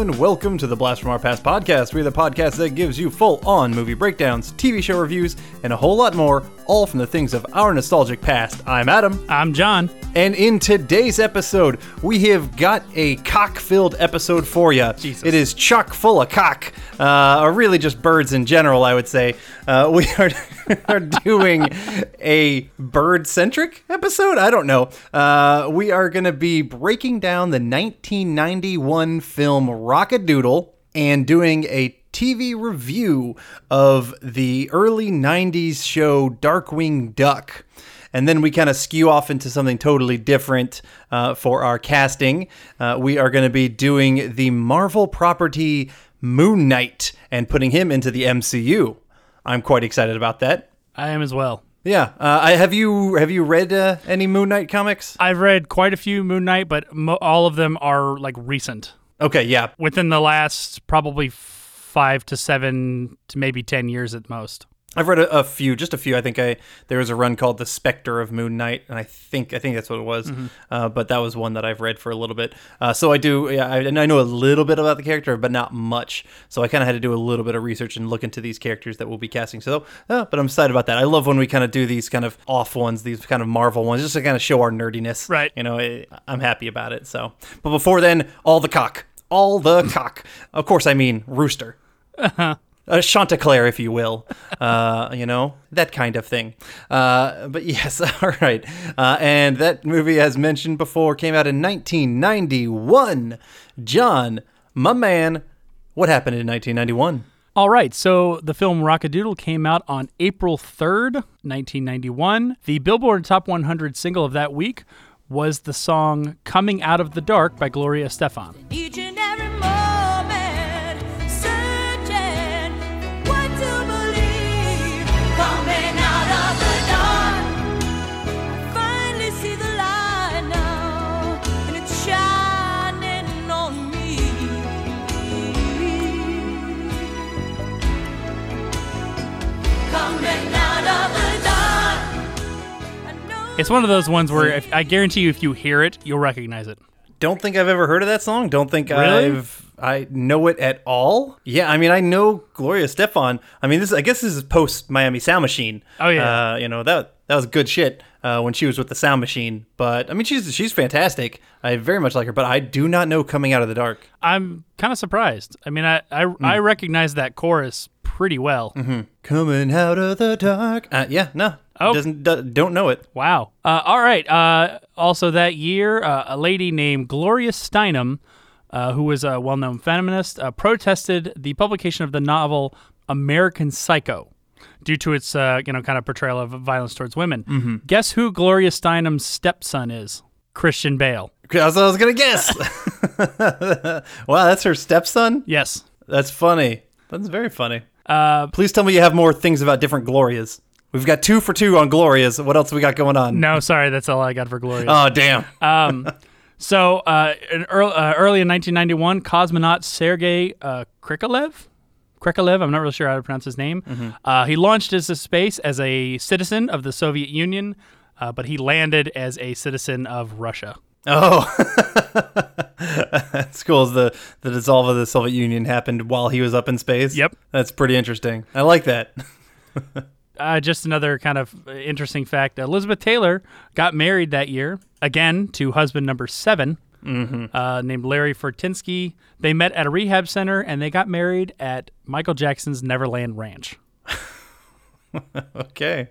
and welcome to the Blast from Our Past podcast. We're the podcast that gives you full on movie breakdowns, TV show reviews, and a whole lot more, all from the things of our nostalgic past. I'm Adam. I'm John. And in today's episode, we have got a cock filled episode for you. Jesus. It is chock full of cock, uh, or really just birds in general, I would say. Uh, we are, are doing a bird centric episode? I don't know. Uh, we are going to be breaking down the 1991 film Rockadoodle and doing a TV review of the early 90s show Darkwing Duck. And then we kind of skew off into something totally different uh, for our casting. Uh, we are going to be doing the Marvel property Moon Knight and putting him into the MCU. I'm quite excited about that. I am as well. Yeah, uh, I, have you have you read uh, any Moon Knight comics? I've read quite a few Moon Knight, but mo- all of them are like recent. Okay, yeah, Within the last probably five to seven to maybe ten years at most. I've read a, a few, just a few. I think I there was a run called The Spectre of Moon Knight, and I think I think that's what it was. Uh, but that was one that I've read for a little bit. Uh, so I do, yeah, I, and I know a little bit about the character, but not much. So I kind of had to do a little bit of research and look into these characters that we'll be casting. So, uh, but I'm excited about that. I love when we kind of do these kind of off ones, these kind of Marvel ones, just to kind of show our nerdiness. Right. You know, I, I'm happy about it. So, but before then, all the cock, all the cock. Of course, I mean rooster a Chanticleer, if you will, uh, you know that kind of thing. Uh, but yes, all right. Uh, and that movie, as mentioned before, came out in 1991. John, my man, what happened in 1991? All right, so the film Rockadoodle came out on April 3rd, 1991. The Billboard Top 100 single of that week was the song Coming Out of the Dark by Gloria Estefan. It's one of those ones where if, I guarantee you, if you hear it, you'll recognize it. Don't think I've ever heard of that song. Don't think Really? I've I know it at all. Yeah, I mean I know Gloria Estefan. I mean this I guess this is post Miami Sound Machine. Oh, yeah. uh, you know that that was good shit uh, when she was with the Sound Machine. But I mean she's she's fantastic. I very much like her. But I do not know Coming Out of the Dark. I'm kind of surprised. I mean, I I, I recognize that chorus pretty well. Coming out of the dark. Uh, yeah, no, Oh. doesn't do, don't know it. Wow. Uh, all right. Uh, also, that year, uh, a lady named Gloria Steinem, uh, who was a well known feminist, uh, protested the publication of the novel American Psycho due to its uh, you know kind of portrayal of violence towards women. Guess who Gloria Steinem's stepson is? Christian Bale. That's what I was gonna guess. wow, that's her stepson. Yes. That's funny. That's very funny. Uh, Please tell me you have more things about different Glorias. We've got two for two on Glorias. What else we got going on? no, sorry, that's all I got for Gloria. Oh, damn. Um, so uh, in early, uh, early in 1991, cosmonaut Sergei uh, Krikalev, Krikalev, I'm not really sure how to pronounce his name. Uh, he launched into space as a citizen of the Soviet Union, uh, but he landed as a citizen of Russia. oh. That's cool. As the, the dissolve of the Soviet Union happened while he was up in space. Yep. That's pretty interesting. I like that. Uh, just another kind of interesting fact: Elizabeth Taylor got married that year again to husband number 7 uh, named Larry Fortensky. They met at a rehab center and they got married at Michael Jackson's Neverland Ranch. Okay.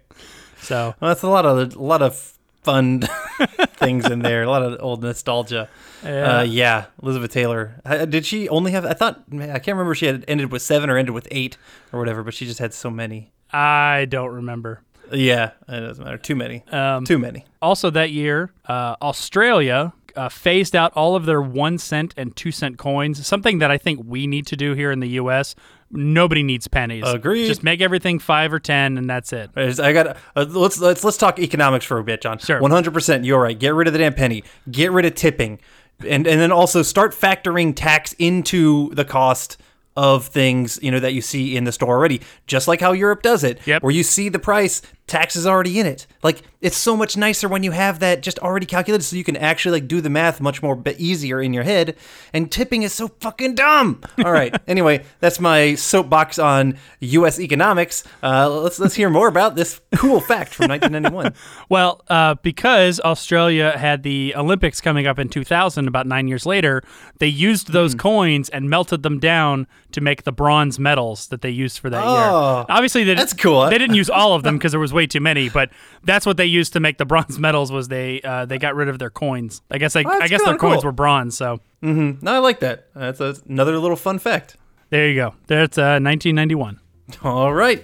So Well, that's a lot of a lot of fun things in there. A lot of old nostalgia. Yeah. Uh, yeah. Elizabeth Taylor. Uh, Did she only have? I thought. I can't remember. if She had ended with seven or ended with eight or whatever. But she just had so many. I don't remember. Yeah, it doesn't matter. Too many. Um, Too many. Also, that year, uh, Australia uh, phased out all of their one cent and two cent coins. Something that I think we need to do here in the U.S. Nobody needs pennies. Agreed. Just make everything five or ten, and that's it. I got. Uh, let's let's let's talk economics for a bit, John. Sure. One hundred percent. You're right. Get rid of the damn penny. Get rid of tipping, and and then also start factoring tax into the cost of things you know that you see in the store already just like how europe does it Yep. where you see the price tax is already in it. Like it's so much nicer when you have that just already calculated, so you can actually like do the math much more bit easier in your head. And tipping is so fucking dumb. All right. anyway, that's my soapbox on U.S. economics. Uh, let's let's hear more about this cool fact from 1991. Well, uh, because Australia had the Olympics coming up in 2000, about nine years later, they used those Hmm. coins and melted them down to make the bronze medals that they used for that Oh, year. Obviously, they, that's cool. They didn't use all of them because there was way too many, but that's what they used to make the bronze medals. Was they uh, they got rid of their coins? I guess I, Oh, I guess their kinda coins were bronze. So No, I like that. That's a, another little fun fact. there you go. That's uh, 1991. All right.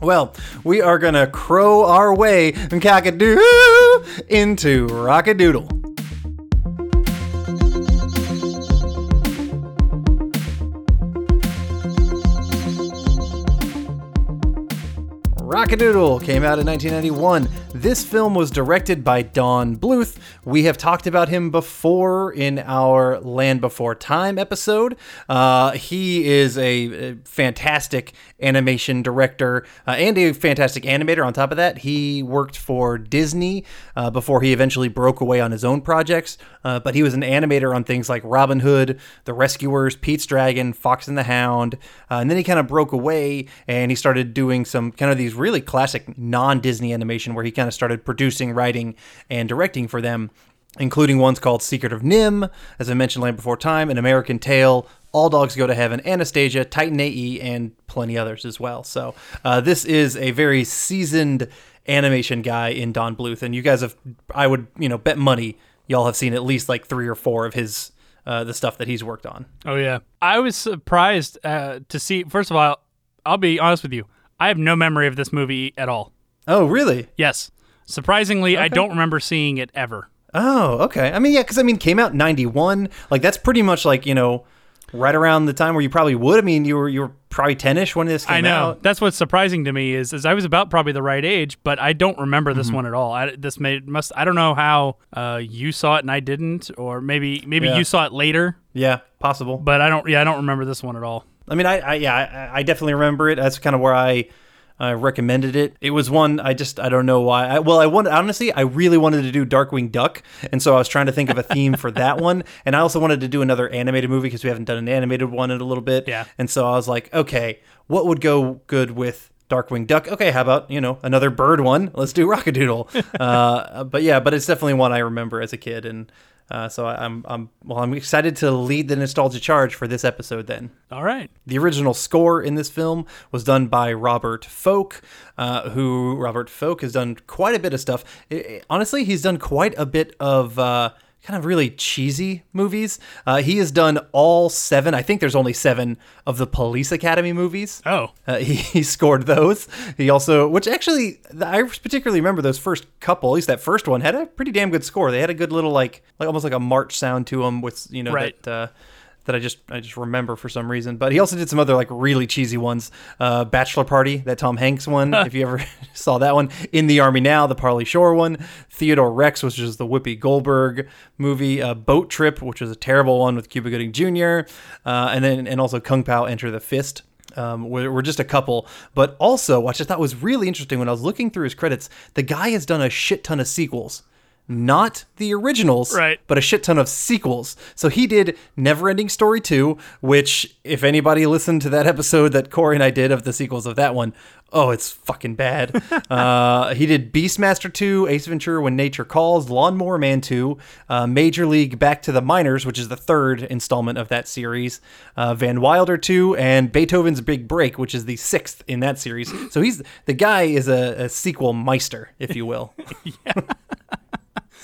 Well, we are going to crow our way from cockadoo into rockadoodle. Rockadoodle came out in 1991. This film was directed by Don Bluth. We have talked about him before in our Land Before Time episode. Uh, he is a, fantastic animation director uh, and a fantastic animator. On top of that, he worked for Disney uh, before he eventually broke away on his own projects. Uh, but he was an animator on things like Robin Hood, The Rescuers, Pete's Dragon, Fox and the Hound. Uh, and then he kind of broke away and he started doing some kind of these really classic non Disney animation where he kind of started producing, writing, and directing for them, including ones called Secret of NIMH, as I mentioned land before time, An American Tail, All Dogs Go to Heaven, Anastasia, Titan AE, and plenty others as well. So uh, this is a very seasoned animation guy in Don Bluth, and you guys have, I would, you know, bet money y'all have seen at least like three or four of his uh, the stuff that he's worked on. Oh yeah, I was surprised uh, to see. First of all, I'll be honest with you. I have no memory of this movie at all. Oh, really? Yes, surprisingly, I don't remember seeing it ever. Oh, okay. I mean, yeah, because I mean, came out '91. Like that's pretty much like you know, right around the time where you probably would. I mean, you were you were probably ten-ish when this came out. I know out. that's what's surprising to me is, is I was about probably the right age, but I don't remember Mm-hmm. this one at all. I, this made must I don't know how uh, you saw it and I didn't, or maybe maybe Yeah. you saw it later, Yeah, possible. but I don't. Yeah, I don't remember this one at all. I mean, I, I yeah, I, I definitely remember it. That's kind of where I uh, recommended it. It was one I just I don't know why. I, well, I wanted honestly, I really wanted to do Darkwing Duck, and so I was trying to think of a theme for that one. And I also wanted to do another animated movie because we haven't done an animated one in a little bit. Yeah. And so I was like, okay, what would go good with Darkwing Duck? Okay, how about you know another bird one? Let's do Rockadoodle. uh, but yeah, but it's definitely one I remember as a kid, and uh, so I, I'm I'm well, I'm excited to lead the nostalgia charge for this episode then. All right. The original score in this film was done by Robert Folk, uh, who Robert Folk has done quite a bit of stuff. I- I- honestly, he's done quite a bit of uh, kind of really cheesy movies. Uh, he has done all seven. I think there's only seven of the Police Academy movies. Oh. Uh, he, he scored those. He also, which actually, I particularly remember those first couple. At least that first one had a pretty damn good score. They had a good little like, like almost like a march sound to them with you know Right. that uh, that I just I just remember for some reason. But he also did some other like really cheesy ones. Uh, Bachelor Party, that Tom Hanks one. if you ever saw that one, In the Army Now, the Pauly Shore one. Theodore Rex, which is the Whoopi Goldberg movie. Uh, Boat Trip, which was a terrible one with Cuba Gooding Jr. Uh, and then and also Kung Pao Enter the Fist. Um, were, were just a couple, but also, which I thought was really interesting when I was looking through his credits, the guy has done a shit ton of sequels, not the originals, Right. but a shit ton of sequels. So he did Neverending Story 2, which, if anybody listened to that episode that Corey and I did of the sequels of that one, oh, it's fucking bad. uh, he did Beastmaster 2, Ace Ventura When Nature Calls, Lawnmower Man 2, uh, Major League Back to the Minors, which is the third installment of that series, uh, Van Wilder 2, and Beethoven's Big Break, which is the sixth in that series. So he's the guy is a, a sequel meister, if you will.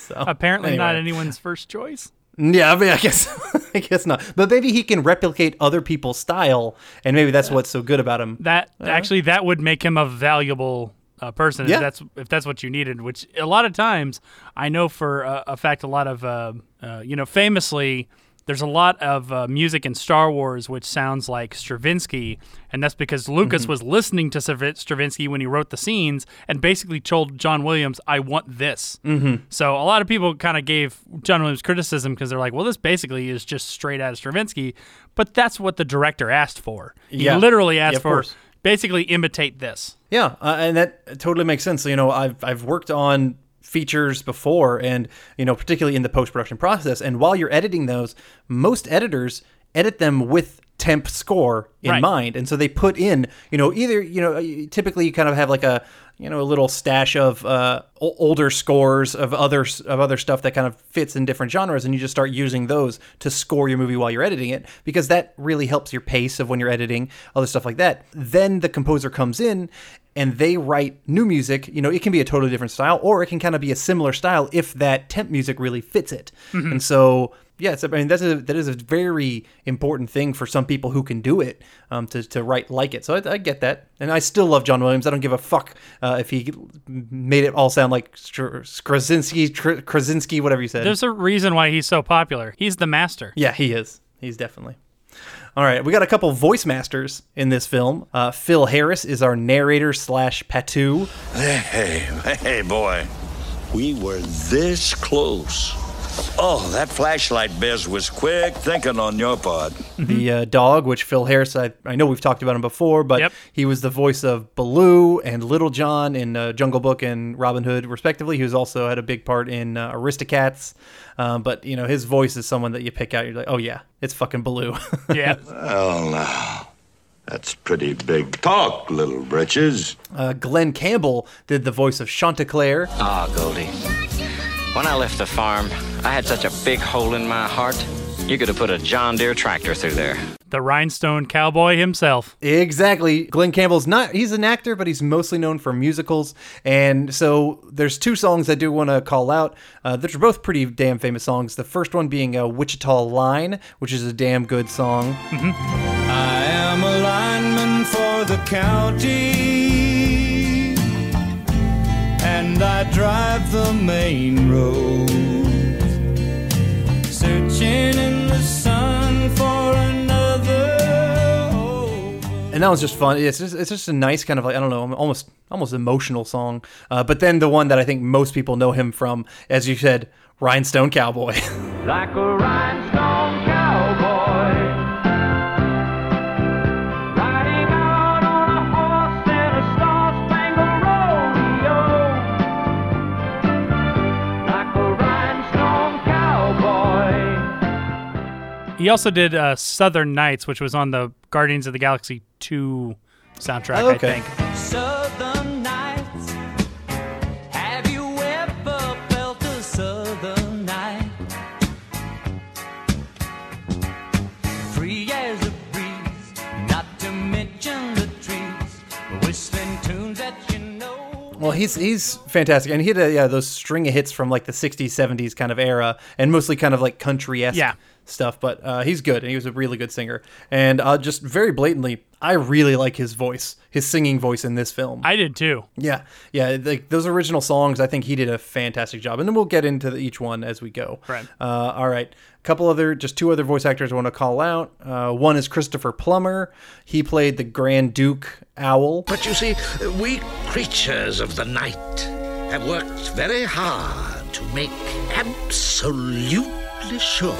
So, Apparently not anyone's first choice. Yeah, I mean, I guess, I guess not. But maybe he can replicate other people's style, and maybe that's what's so good about him. That actually that would make him a valuable uh, person Yeah. if that's if that's what you needed. Which a lot of times I know for a, a fact, a lot of uh, uh, you know, famously. There's a lot of uh, music in Star Wars which sounds like Stravinsky, and that's because Lucas Mm-hmm. was listening to Stravinsky when he wrote the scenes, and basically told John Williams, "I want this." Mm-hmm. So a lot of people kind of gave John Williams criticism because they're like, "Well, this basically is just straight out of Stravinsky," but that's what the director asked for. He Yeah. literally asked of for course. basically imitate this. Yeah, uh, and that totally makes sense. So, You know, I've I've worked on features before, and you know, particularly in the post production process. And while you're editing those, most editors edit them with temp score in Right. mind, and so they put in, you know, either you know, typically you kind of have like a you know a little stash of uh, older scores of other of other stuff that kind of fits in different genres, and you just start using those to score your movie while you're editing it because that really helps your pace of when you're editing other stuff like that. Then the composer comes in and they write new music. You know, it can be a totally different style, or it can kind of be a similar style if that temp music really fits it. And so, yeah, I mean, that's a that is a very important thing for some people who can do it um, to to write like it. So I, I get that, and I still love John Williams. I don't give a fuck uh, if he made it all sound like Str- Krasinski, Tr- Krasinski, whatever you said. There's a reason why he's so popular. He's the master. Yeah, he is. He's definitely. All right, we got a couple voice masters in this film. Uh, Phil Harris is our narrator slash Patou. Hey, hey, boy. We were this close. Oh, that flashlight biz was quick thinking on your part. the uh, dog, which Phil Harris, I, I know we've talked about him before, but Yep. he was the voice of Baloo and Little John in uh, Jungle Book and Robin Hood, respectively. He was also had a big part in uh, Aristocats. Um, but you know, his voice is someone that you pick out. You're like, oh yeah, it's fucking Baloo. Yeah. Well, now, that's pretty big talk, little britches. uh, Glen Campbell did the voice of Chanticleer. Ah, Goldie. When I left the farm, I had such a big hole in my heart. You could have put a John Deere tractor through there. the rhinestone cowboy himself. Exactly. Glen Campbell's not, he's an actor, but he's mostly known for musicals. And so there's two songs I do want to call out. Uh, that are both pretty damn famous songs. The first one being uh, Wichita Line, which is a damn good song. I am a lineman for the county, and I drive the main road, searching in the sun for another. over. And that was just fun. It's just, it's just a nice kind of like, I don't know, almost almost emotional song. Uh, but then the one that I think most people know him from, as you said, Rhinestone Cowboy. Like a rhinestone He also did uh, Southern Nights, which was on the Guardians of the Galaxy 2 soundtrack, Oh, okay. I think. Southern nights. Have you ever felt a southern night? Free as a breeze, not to mention the trees, whistling tunes that you know. Well, he's he's fantastic, and he had a, yeah those string of hits from like the '60s, '70s kind of era, and mostly kind of like country esque Yeah. Stuff. But uh, he's good, and he was a really good singer. And uh, just very blatantly, I really like his voice, his singing voice in this film. I did too. yeah, yeah, like those original songs, I think he did a fantastic job. And then we'll get into the, each one as we go. Right. Uh, all right. A couple other, just two other voice actors I want to call out. Uh, one is Christopher Plummer. He played the Grand Duke Owl. But you see, we creatures of the night have worked very hard to make absolutely sure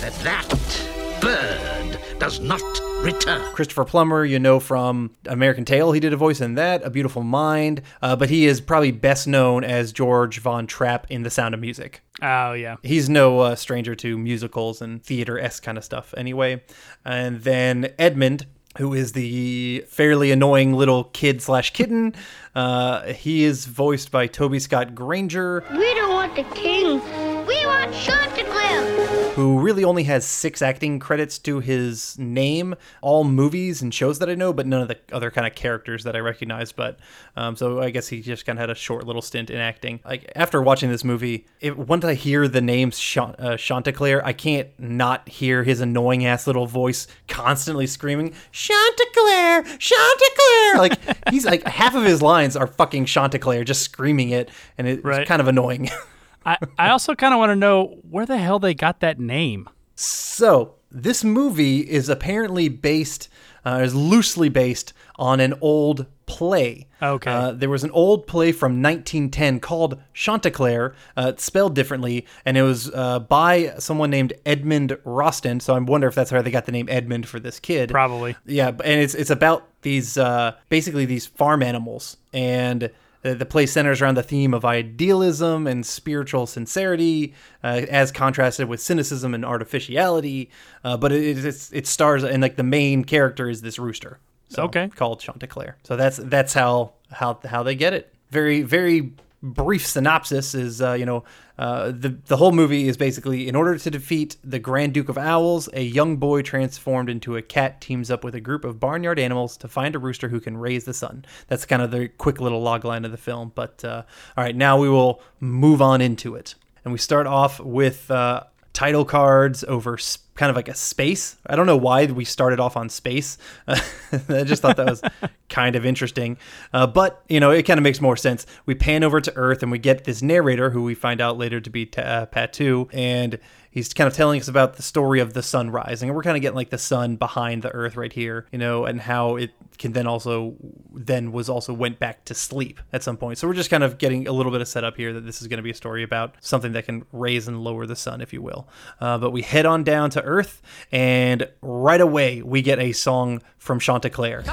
that that bird does not return. Christopher Plummer, you know from American Tail, he did a voice in that, A Beautiful Mind, uh, but he is probably best known as George Von Trapp in The Sound of Music. Oh, yeah. He's no uh, stranger to musicals and theater esque kind of stuff, anyway. And then Edmund, who is the fairly annoying little kid slash kitten, uh, he is voiced by Toby Scott Granger, We don't want the king. We want Chanticleer. who really only has six acting credits to his name, all movies and shows that I know, but none of the other kind of characters that I recognize. But um, so I guess he just kind of had a short little stint in acting. Like after watching this movie, it, once I hear the name uh, Chanticleer, I can't not hear his annoying ass little voice constantly screaming Chanticleer, Chanticleer. Like he's like half of his lines are fucking Chanticleer, just screaming it, and it's Right. kind of annoying. I, I also kind of want to know where the hell they got that name. So this movie is apparently based, uh, is loosely based on an old play. Okay. Uh, there was an old play from 1910 called Chanticleer, uh, spelled differently, and it was uh, by someone named Edmond Rostand. So I wonder if that's how they got the name Edmund for this kid. Probably. Yeah, and it's it's about these uh, basically these farm animals, and the, the play centers around the theme of idealism and spiritual sincerity, uh, as contrasted with cynicism and artificiality. Uh, but it, it's, it stars and like the main character is this rooster. So, Okay. called Chanticleer. So that's that's how how how they get it. Very very brief synopsis is uh, you know uh, the the whole movie is basically in order to defeat the Grand Duke of Owls, a young boy transformed into a cat teams up with a group of barnyard animals to find a rooster who can raise the sun. That's kind of the quick little log line of the film. But uh, all right, now we will move on into it, and we start off with. Uh, title cards over s- kind of like a space. I don't know why we started off on space. I just thought that was kind of interesting. Uh, but, you know, it kind of makes more sense. We pan over to Earth and we get this narrator who we find out later to be Ta- uh, Patou. And he's kind of telling us about the story of the sun rising. And we're kind of getting like the sun behind the Earth right here, you know, and how it can then also, then was also went back to sleep at some point. So we're just kind of getting a little bit of setup here that this is going to be a story about something that can raise and lower the sun, if you will. Uh, but we head on down to Earth, and right away we get a song from Chanticleer.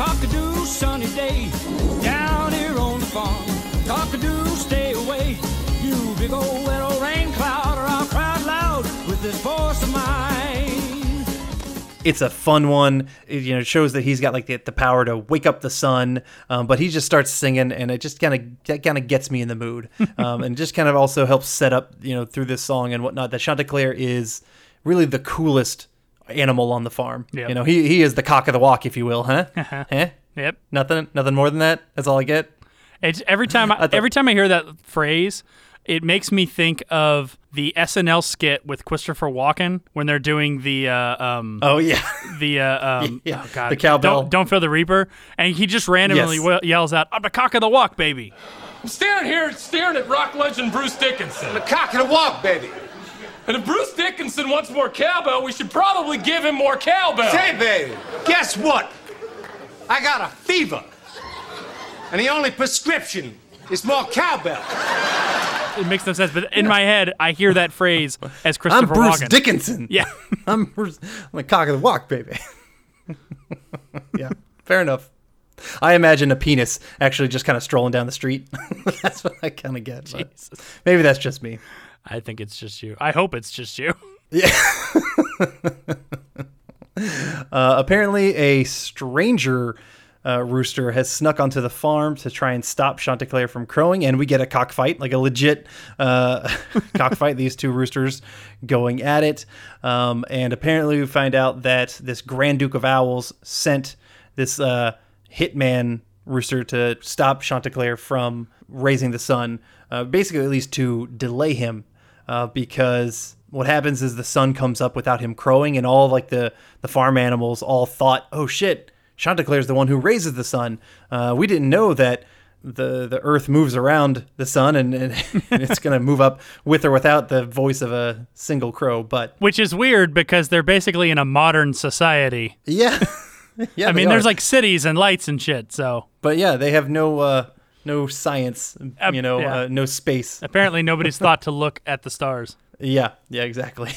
Cockadoo, sunny day. Down here on the farm. Cockadoo, stay away. You big old It's a fun one. It, you know, it shows that he's got like the, the power to wake up the sun. Um, but he just starts singing, and it just kind of that kind of gets me in the mood, um, and just kind of also helps set up you know through this song and whatnot that Chanticleer is really the coolest animal on the farm. Yep. You know, he he is the cock of the walk, if you will, huh? huh? Yep. Nothing, nothing more than that. That's all I get. It's every time I, thought- every time I hear that phrase, it makes me think of the SNL skit with Christopher Walken when they're doing the uh, um Oh yeah, the uh, um Yeah, oh God the cowbell. Don't, don't feel the reaper, and he just randomly Yes. we- yells out, "I'm the cock of the walk, baby." I'm staring here, staring at rock legend Bruce Dickinson. I'm The cock of the walk, baby. And if Bruce Dickinson wants more cowbell, we should probably give him more cowbell. Say, baby, guess what? I got a fever. And the only prescription is more cowbell. It makes no sense, but in my head, I hear that phrase as Christopher. I'm Bruce Walken. Dickinson. Yeah. I'm Bruce. I'm the cock of the walk, baby. yeah, fair enough. I imagine a penis actually just kind of strolling down the street. that's what I kind of get. Maybe that's just me. I think it's just you. I hope it's just you. Uh, apparently, a stranger uh, rooster has snuck onto the farm to try and stop Chanticleer from crowing, and we get a cockfight, like a legit uh, cockfight. These two roosters going at it, um, and apparently, we find out that this Grand Duke of Owls sent this uh, hitman rooster to stop Chanticleer from raising the sun, uh, basically, at least to delay him uh, because what happens is the sun comes up without him crowing, and all like the the farm animals all thought, "Oh shit, Chanticleer's the one who raises the sun." Uh, we didn't know that the the Earth moves around the sun, and, and, it's gonna move up with or without the voice of a single crow. But Which is weird because they're basically in a modern society. yeah, yeah. I mean, there's like cities and lights and shit. So but yeah, they have no uh, no science, you know, yeah. uh, no space. apparently, nobody's thought to look at the stars. Yeah, yeah, exactly.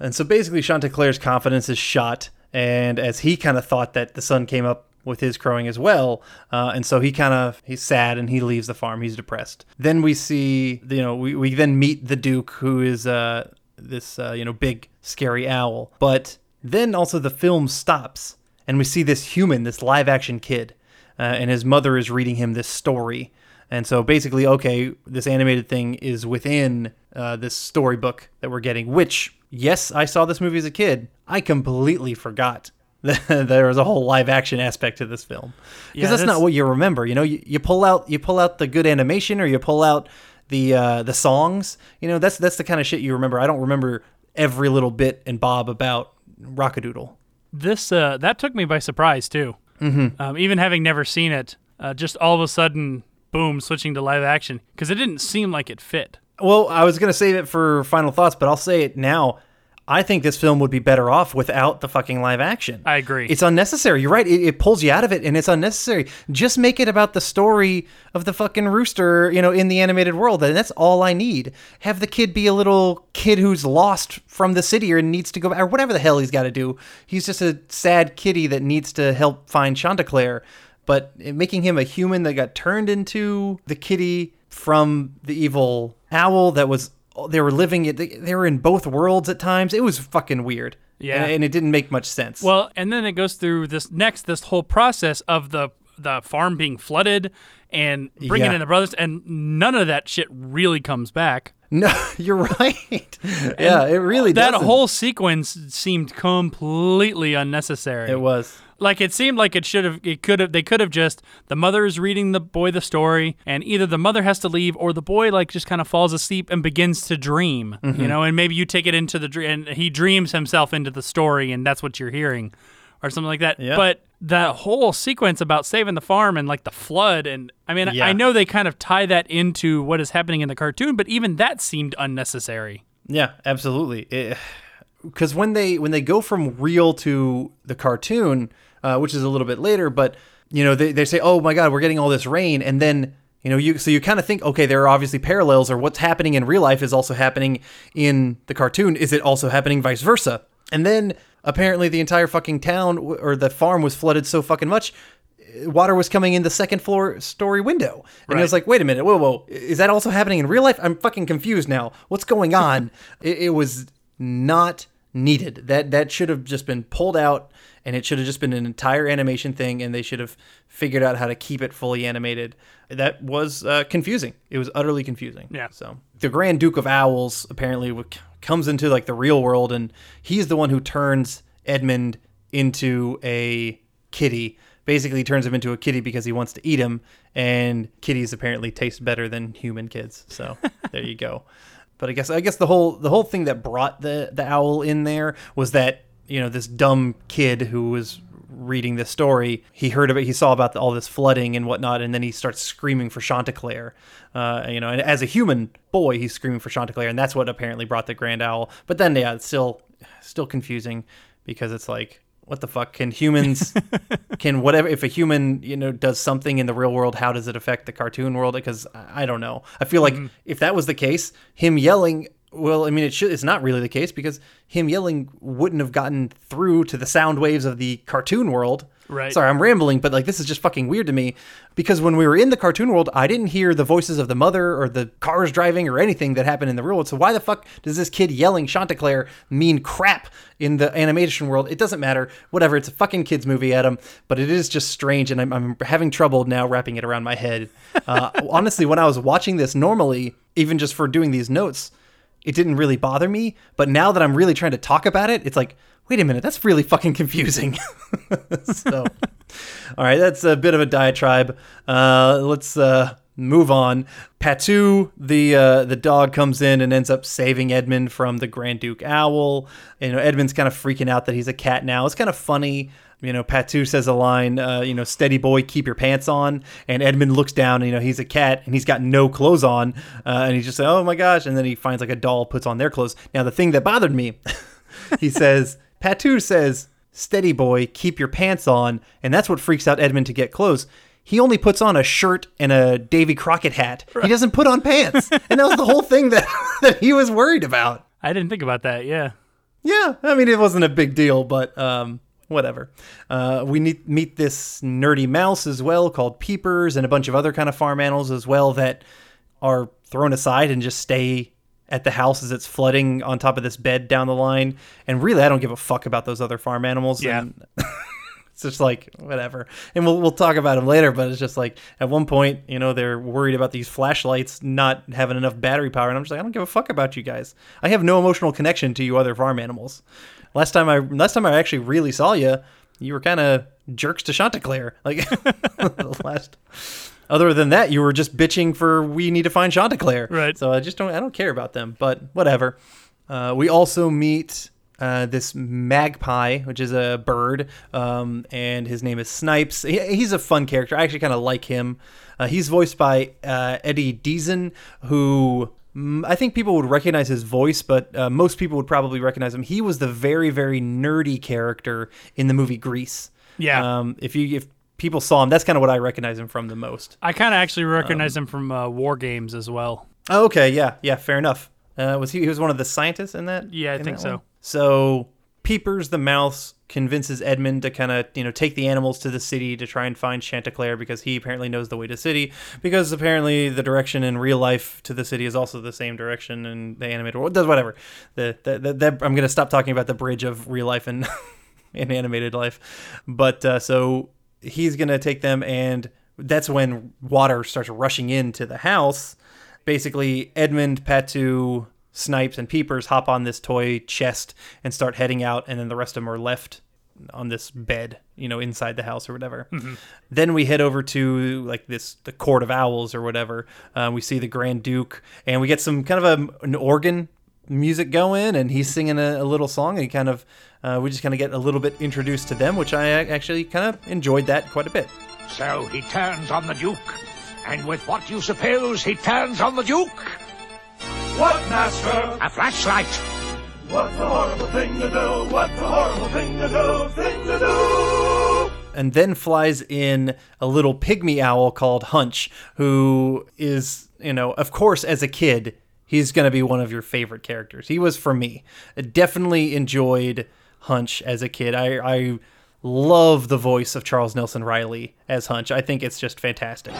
and so basically, Chanticleer's confidence is shot, and as he kind of thought that the sun came up with his crowing as well, uh, and so he kind of he's sad and he leaves the farm. He's depressed. Then we see, you know, we, we then meet the Duke, who is uh, this uh, you know big scary owl. But then also the film stops, and we see this human, this live action kid, uh, and his mother is reading him this story. And so basically, okay, this animated thing is within uh, this storybook that we're getting, which, yes, I saw this movie as a kid. I completely forgot that there was a whole live action aspect to this film. Because Yeah, that's, that's- not what you remember. You know, you, you pull out you pull out the good animation or you pull out the uh, the songs. You know, that's that's the kind of shit you remember. I don't remember every little bit and bob about Rockadoodle. This uh, that took me by surprise too. Mm-hmm. Um, even having never seen it, uh, just all of a sudden, boom, switching to live action because it didn't seem like it fit. Well, I was gonna save it for final thoughts, but I'll say it now. I think this film would be better off without the fucking live action. I agree. It's unnecessary. You're right. It, it pulls you out of it, and it's unnecessary. Just make it about the story of the fucking rooster, you know, in the animated world, and that's all I need. Have the kid be a little kid who's lost from the city or needs to go back, or whatever the hell he's got to do. He's just a sad kitty that needs to help find Chanticleer. But making him a human that got turned into the kitty from the evil owl that was they were living it they were in both worlds at times it was fucking weird Yeah. and, and it didn't make much sense Well, and then it goes through this next this whole process of the the farm being flooded and bringing Yeah. in the brothers, and none of that shit really comes back. no you're right yeah it really that doesn't. whole sequence seemed completely unnecessary. it was like it seemed like it should have it could have they could have just the mother is reading the boy the story and either the mother has to leave or the boy like just kind of falls asleep and begins to dream Mm-hmm. you know and maybe you take it into the dream and he dreams himself into the story and that's what you're hearing or something like that Yeah. but that whole sequence about saving the farm and like the flood and i mean Yeah. i know they kind of tie that into what is happening in the cartoon but even that seemed unnecessary Yeah, absolutely. Because when they when they go from real to the cartoon, uh, which is a little bit later, but you know they, they say, "Oh my God, we're getting all this rain," and then you know you so you kind of think, okay, there are obviously parallels, or what's happening in real life is also happening in the cartoon. Is it also happening vice versa? And then apparently the entire fucking town or the farm was flooded so fucking much. Water was coming in the second floor story window. And I was like, wait a minute, whoa, whoa. Is that also happening in real life? I'm fucking confused now. What's going on? it, it was not needed. That that should have just been pulled out and it should have just been an entire animation thing and they should have figured out how to keep it fully animated. That was uh, confusing. It was utterly confusing. Yeah. So the Grand Duke of Owls apparently w- comes into like the real world and he's the one who turns Edmund into a kitty. Basically turns him into a kitty because he wants to eat him and kitties apparently taste better than human kids. So there you go. But I guess I guess the whole the whole thing that brought the the owl in there was that you know this dumb kid who was reading this story he heard about he saw about the, all this flooding and whatnot and then he starts screaming for Chanticleer. Uh, you know and as a human boy he's screaming for Chanticleer and that's what apparently brought the grand owl. But then yeah it's still still confusing because it's like what the fuck? Can humans can whatever if a human you know does something in the real world how does it affect the cartoon world? Because i don't know. I feel like mm-hmm. if that was the case him yelling well i mean it should it's not really the case because him yelling wouldn't have gotten through to the sound waves of the cartoon world Right. sorry i'm rambling but like this is just fucking weird to me because when we were in the cartoon world i didn't hear the voices of the mother or the cars driving or anything that happened in the real world. So why the fuck does this kid yelling chanticleer mean crap in the animation world? It doesn't matter. Whatever it's a fucking kids movie adam but it is just strange and i'm, I'm having trouble now wrapping it around my head. Uh, honestly when i was watching this normally even just for doing these notes it didn't really bother me but now that i'm really trying to talk about it it's like wait a minute that's really fucking confusing so all right that's a bit of a diatribe uh, let's uh, move on patou the uh, the dog comes in and ends up saving edmund from the grand duke owl you know edmund's kind of freaking out that he's a cat now it's kind of funny you know, Patou says a line, uh, you know, steady boy, keep your pants on. And Edmund looks down, and, you know, he's a cat and he's got no clothes on. Uh, and he's just like, oh my gosh. And then he finds like a doll, puts on their clothes. Now, the thing that bothered me, he says, Patou says, steady boy, keep your pants on. And that's what freaks out Edmund to get clothes. He only puts on a shirt and a Davy Crockett hat. He doesn't put on pants. and that was the whole thing that, that he was worried about. i didn't think about that yeah Yeah, I mean, it wasn't a big deal, but um, whatever. Uh, we need, meet this nerdy mouse as well called Peepers and a bunch of other kind of farm animals as well that are thrown aside and just stay at the house as it's flooding on top of this bed down the line. And really, I don't give a fuck about those other farm animals. Yeah. And it's just like whatever. And we'll we'll talk about them later. But it's just like at one point, you know, they're worried about these flashlights not having enough battery power, and I'm just like, I don't give a fuck about you guys. I have no emotional connection to you other farm animals. Last time I last time I actually really saw you, you were kind of jerks to Chanticleer. Like last. Other than that, you were just bitching for we need to find Chanticleer. Right. So I just don't I don't care about them. But whatever. Uh, we also meet uh, this magpie, which is a bird, um, and his name is Snipes. He, he's a fun character. I actually kind of like him. Uh, he's voiced by uh, Eddie Deezen, who mm, I think people would recognize his voice, but uh, most people would probably recognize him. He was the very, very nerdy character in the movie Grease. Yeah. Um, if you if people saw him, that's kind of what I recognize him from the most. I kind of actually recognize him from uh, War Games as well. Oh, okay, yeah, yeah, fair enough. Uh, was he? He was one of the scientists in that. Yeah, I think so. one? So Peepers the mouse convinces Edmund to kind of you know take the animals to the city to try and find Chanticleer because he apparently knows the way to city because apparently the direction in real life to the city is also the same direction in the animated world. Does whatever. The, the, the, the I'm gonna stop talking about the bridge of real life and in animated life, but uh, so he's gonna take them and that's when water starts rushing into the house. Basically, Edmund, Patou, Snipes, and Peepers hop on this toy chest and start heading out, and then the rest of them are left on this bed, you know, inside the house or whatever. Then we head over to like this the court of owls or whatever. Uh, we see the Grand Duke, and we get some kind of a, an organ music going, and he's singing a, a little song, and he kind of uh, we just kind of get a little bit introduced to them, which I actually kind of enjoyed that quite a bit. So he turns on the Duke. And with what do you suppose he turns on the Duke? What, Master? A flashlight. What's the horrible thing to do? What's the horrible thing to do? Thing to do? and then flies in a little pygmy owl called Hunch, who is, you know, of course, as a kid, he's going to be one of your favorite characters. He was for me. I definitely enjoyed Hunch as a kid. I, I love the voice of Charles Nelson Reilly as Hunch. I think it's just fantastic.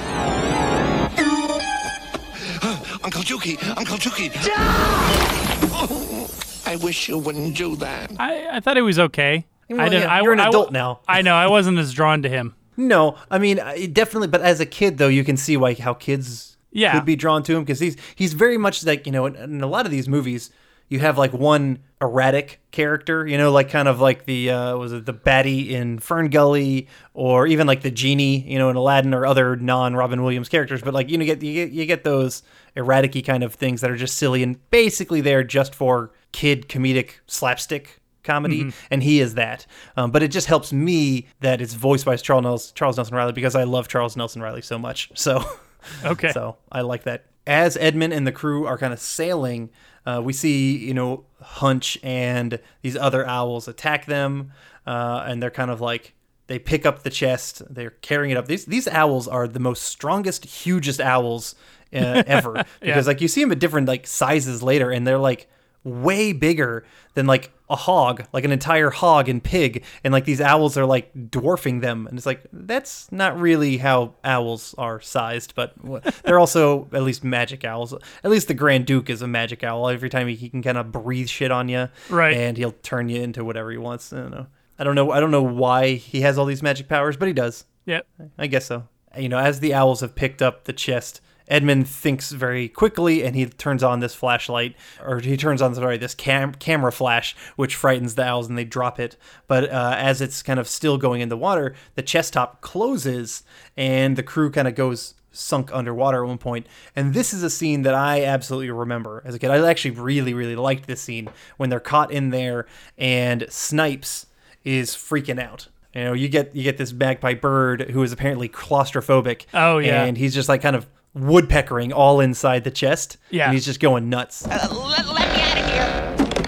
Uncle Juki, Uncle Juki. I wish you wouldn't do that. I, I thought it was okay. Well, I didn't. yeah, you're an I- adult now. I know. I wasn't as drawn to him. No, I mean definitely, but as a kid though, you can see like how kids Yeah. could be drawn to him because he's he's very much like you know in, in a lot of these movies you have like one erratic character, you know, like kind of like the uh, was it the baddie in Fern Gully or even like the genie, you know, in Aladdin or other non Robin Williams characters, but like you know get you get you get those erratic kind of things that are just silly and basically there just for kid comedic slapstick comedy, and he is that. Um, but it just helps me that it's voiced by Charles Nelson, Charles Nelson Reilly because I love Charles Nelson Reilly so much. So, Okay. so I like that. As Edmund and the crew are kind of sailing, uh, we see you know Hunch and these other owls attack them, uh, and they're kind of like they pick up the chest. They're carrying it up. These these owls are the most strongest, hugest owls uh, ever because like you see them at different like sizes later, and they're like way bigger than like a hog, like an entire hog and pig, and like these owls are like dwarfing them, and it's like that's not really how owls are sized, but they're also at least magic owls. At least the Grand Duke is a magic owl. Every time he, he can kind of breathe shit on you, Right. and he'll turn you into whatever he wants. I don't know. I don't know. I don't know why he has all these magic powers, but he does. Yeah, I guess so. You know, as the owls have picked up the chest, Edmund thinks very quickly and he turns on this flashlight, or he turns on, sorry, this cam- camera flash, which frightens the owls and they drop it. But uh, as it's kind of still going in the water, the chest top closes and the crew kind of goes sunk underwater at one point. And this is a scene that I absolutely remember as a kid. I actually really, really liked this scene when they're caught in there and Snipes is freaking out. You know, you get you get this magpie bird who is apparently claustrophobic. Oh, yeah. and he's just like kind of woodpeckering all inside the chest. Yeah. and he's just going nuts. Uh, let, let me out of here.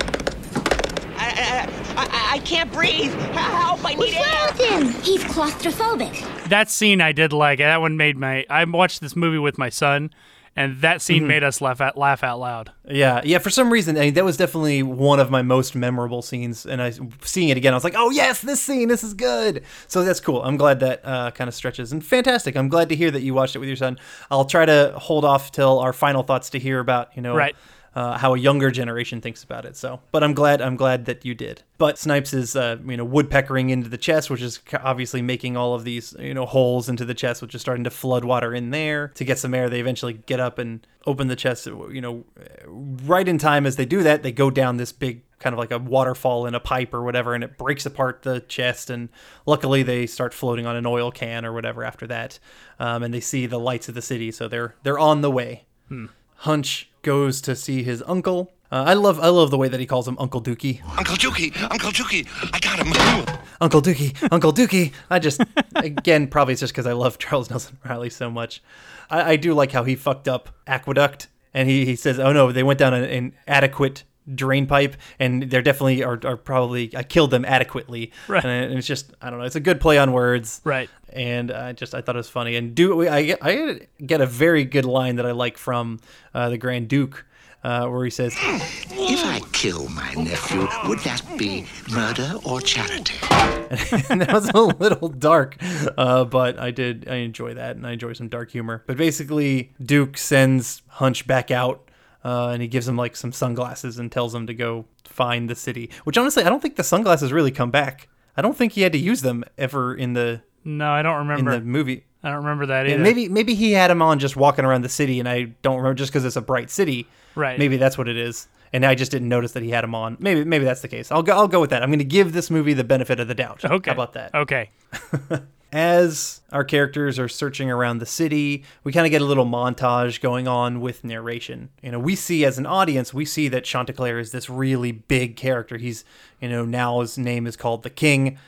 I, I, I, I can't breathe. Help, I need air. with him? He's claustrophobic. That scene I did like. That one made my. I watched this movie with my son, and that scene Mhm. made us laugh out laugh out loud. Yeah, yeah. For some reason, I mean, that was definitely one of my most memorable scenes. And I seeing it again, I was like, "Oh yes, this scene, this is good." So that's cool. I'm glad that uh, kind of stretches and fantastic. I'm glad to hear that you watched it with your son. I'll try to hold off till our final thoughts to hear about you know Right. Uh, how a younger generation thinks about it. So, but I'm glad I'm glad that you did. But Snipes is uh, you know woodpeckering into the chest, which is obviously making all of these you know holes into the chest, which is starting to flood water in there to get some air. They eventually get up and open the chest. You know, right in time as they do that, they go down this big kind of like a waterfall in a pipe or whatever, and it breaks apart the chest. And luckily, they start floating on an oil can or whatever after that, um, and they see the lights of the city, so they're they're on the way. Hmm. Hunch goes to see his uncle. Uh, I love I love the way that he calls him Uncle Dookie. Uncle Juki, Uncle Juki, I got him. Uncle Dookie, Uncle Dookie. I just again probably it's just because I love Charles Nelson Reilly so much. I, I do like how he fucked up Aqueduct and he, he says, "Oh no, they went down an inadequate drain pipe, and they're definitely are, are probably I killed them adequately." Right. And it's just I don't know. It's a good play on words. Right. And I just I thought it was funny. And do I I get a very good line that I like from uh, the Grand Duke. Uh, where he says, If I kill my nephew, would that be murder or charity? and that was a little dark, uh, but I did I enjoy that, and I enjoy some dark humor. But basically, Duke sends Hunch back out, uh, and he gives him like some sunglasses and tells him to go find the city. Which honestly, I don't think the sunglasses really come back. I don't think he had to use them ever in the No, I don't in remember. the movie. I don't remember that either. And maybe maybe he had him on just walking around the city, and I don't remember just because it's a bright city. Right. Maybe that's what it is, and I just didn't notice that he had him on. Maybe maybe that's the case. I'll go. I'll go with that. I'm going to give this movie the benefit of the doubt. Okay. How about that? Okay. As our characters are searching around the city, we kind of get a little montage going on with narration. You know, we see as an audience, we see that Chanticleer is this really big character. He's, you know, now his name is called the King,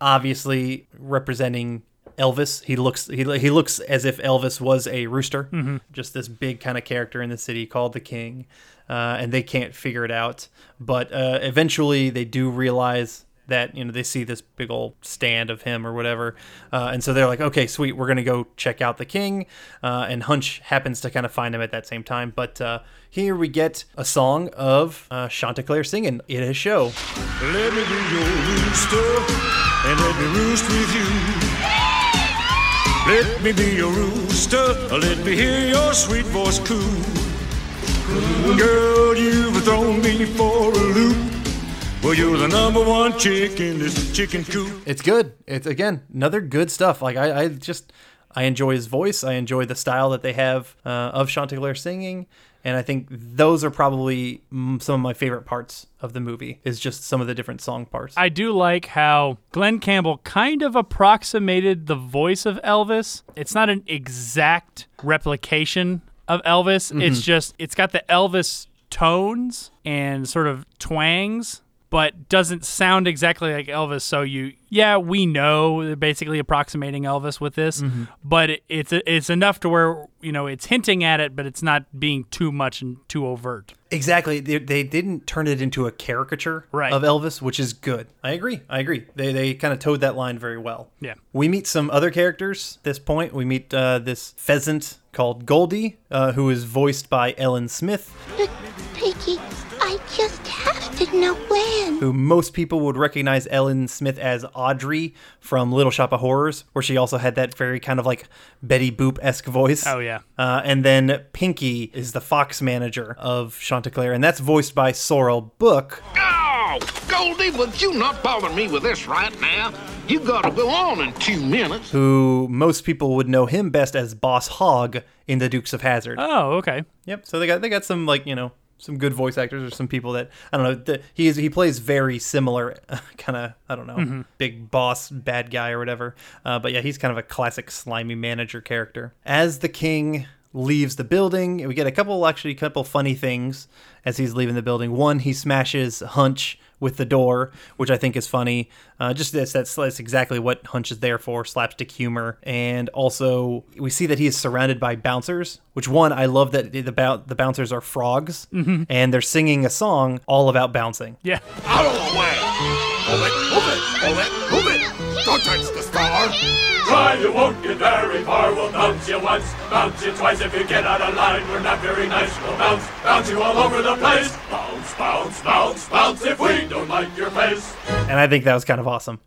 obviously representing Elvis. He looks he, he looks as if Elvis was a rooster, Mhm. just this big kind of character in the city called the King, uh, and they can't figure it out. But uh, eventually, they do realize that you know they see this big old stand of him or whatever, uh, and so they're like, okay, sweet, we're gonna go check out the King. Uh, and Hunch happens to kind of find him at that same time. But uh, here we get a song of uh, Chanticleer singing in his show. Let me be your rooster and let me roost with you. Let me be your rooster, let me hear your sweet voice coo. Girl, you've thrown me for a loop. Well, you're the number one chick in this chicken coop. It's good. It's again another good stuff. Like I, I just I enjoy his voice. I enjoy the style that they have uh, of Chanticleer singing, and I think those are probably mm, some of my favorite parts of the movie. Is just some of the different song parts. I do like how Glen Campbell kind of approximated the voice of Elvis. It's not an exact replication of Elvis. It's Mhm. just it's got the Elvis tones and sort of twangs, but doesn't sound exactly like Elvis. So you, yeah, we know they're basically approximating Elvis with this, Mhm. but it, it's it's enough to where you know it's hinting at it, but it's not being too much and too overt. Exactly. They, they didn't turn it into a caricature Right. of Elvis, which is good. I agree. I agree. They, they kind of towed that line very well. Yeah. We meet some other characters at this point. We meet uh, this pheasant called Goldie, uh, who is voiced by Ellen Smith, Piggy, I just have to know when. who most people would recognize Ellen Smith as Audrey from Little Shop of Horrors, where she also had that very kind of like Betty Boop esque voice. Oh, yeah. Uh, and then Pinky is the Fox manager of Chanticleer, and that's voiced by Sorrell Booke. Oh, Goldie, would you not bother me with this right now? You gotta go on in two minutes. who most people would know him best as Boss Hogg in The Dukes of Hazzard. Oh, okay. Yep. So they got they got some like you know some good voice actors or some people that I don't know. The, he is he plays very similar kind of I don't know Mhm. big boss bad guy or whatever. Uh, but yeah, he's kind of a classic slimy manager character. As the king leaves the building, we get a couple actually a couple funny things as he's leaving the building. One, he smashes Hunch with the door, which I think is funny. Uh, just that's, that's that's exactly what Hunch is there for, slapstick humor. And also, we see that he is surrounded by bouncers. Which one I love that the bou- the bouncers are frogs, Mhm. and they're singing a song all about bouncing. Yeah. Out of the way! Try, you won't get very far. We'll bounce you once, bounce you twice. If you get out of line, we're not very nice. We'll bounce, bounce you all over the place. Bounce, bounce, bounce, bounce if we don't like your face. And I think that was kind of awesome.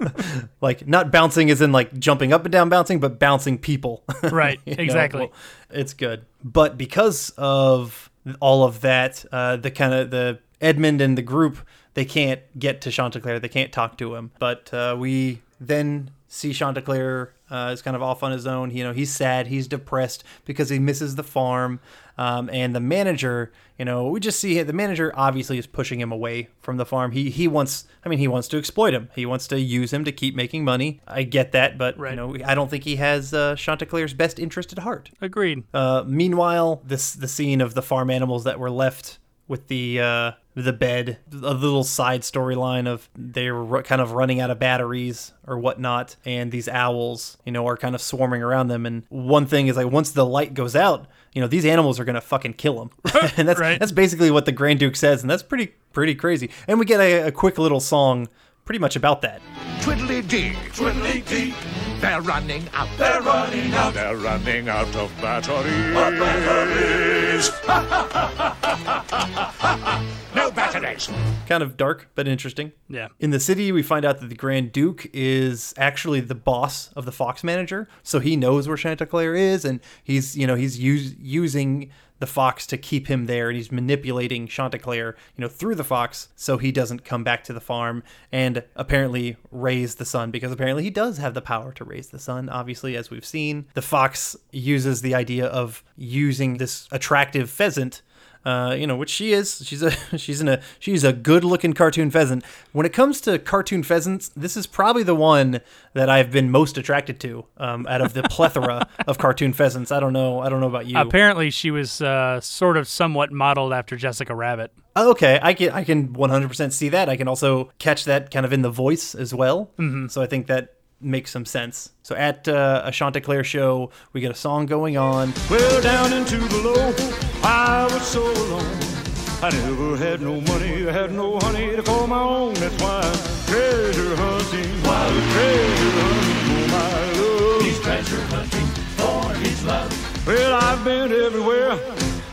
like not bouncing is in like jumping up and down bouncing, but bouncing people. Right, You know, exactly. well, it's good. But because of all of that, uh, the kind of the Edmond and the group, they can't get to Chanticleer. They can't talk to him. But uh, we then see Chanticleer uh, is kind of off on his own. You know, he's sad, he's depressed because he misses the farm. Um, and the manager, you know, we just see the manager obviously is pushing him away from the farm. He he wants, I mean, he wants to exploit him. He wants to use him to keep making money. I get that, but you know, I don't think he has uh, Chanticleer's best interest at heart. Agreed. Uh, meanwhile, this the scene of the farm animals that were left with the uh, the bed, a little side storyline of they're kind of running out of batteries or whatnot, and these owls, you know, are kind of swarming around them. And one thing is like once the light goes out, you know, these animals are gonna fucking kill them, and that's that's basically what the Grand Duke says, and that's pretty pretty crazy. And we get a, a quick little song, pretty much about that. Twiddly dee, twiddly dee. They're running out. They're running out. They're running out of batteries. no batteries. kind of dark but interesting. Yeah. In the city, we find out that the Grand Duke is actually the boss of the Fox manager, so he knows where Chanticleer is, and he's you know he's us- using the Fox to keep him there, and he's manipulating Chanticleer, you know, through the Fox, so he doesn't come back to the farm and apparently raise the sun, because apparently he does have the power to raise the sun. Obviously, as we've seen, the Fox uses the idea of using this attractive pheasant uh, you know, which she is. She's a she's in a she's a good looking cartoon pheasant. When it comes to cartoon pheasants, this is probably the one that I've been most attracted to um, out of the plethora of cartoon pheasants. I don't know. I don't know about you. Apparently, she was uh, sort of somewhat modeled after Jessica Rabbit. Oh, okay, I can I can 100% see that. I can also catch that kind of in the voice as well. Mhm. So I think that makes some sense. So at uh, a Chanticleer show, we get a song going on. Well, down into below, I was so alone. I never had no money, I had no honey to call my own. That's why I'm treasure hunting, wild treasure hunting for my love. He's treasure hunting for his love. Well, I've been everywhere,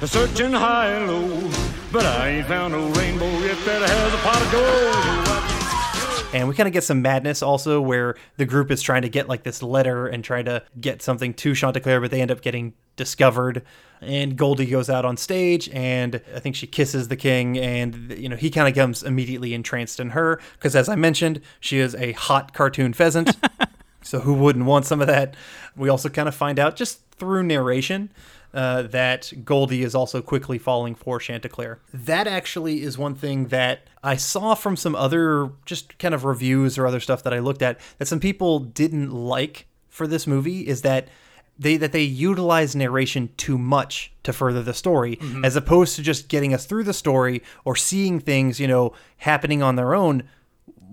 searching high and low, but I ain't found no rainbow yet that has a pot of gold. And we kind of get some madness also where the group is trying to get like this letter and try to get something to Chanticleer, but they end up getting discovered. And Goldie goes out on stage and I think she kisses the king and you know he kind of comes immediately entranced in her because as I mentioned, she is a hot cartoon pheasant. so who wouldn't want some of that? We also kind of find out just through narration uh, that Goldie is also quickly falling for Chanticleer. That actually is one thing that I saw from some other just kind of reviews or other stuff that I looked at that some people didn't like for this movie is that they that they utilize narration too much to further the story Mhm. as opposed to just getting us through the story or seeing things, you know, happening on their own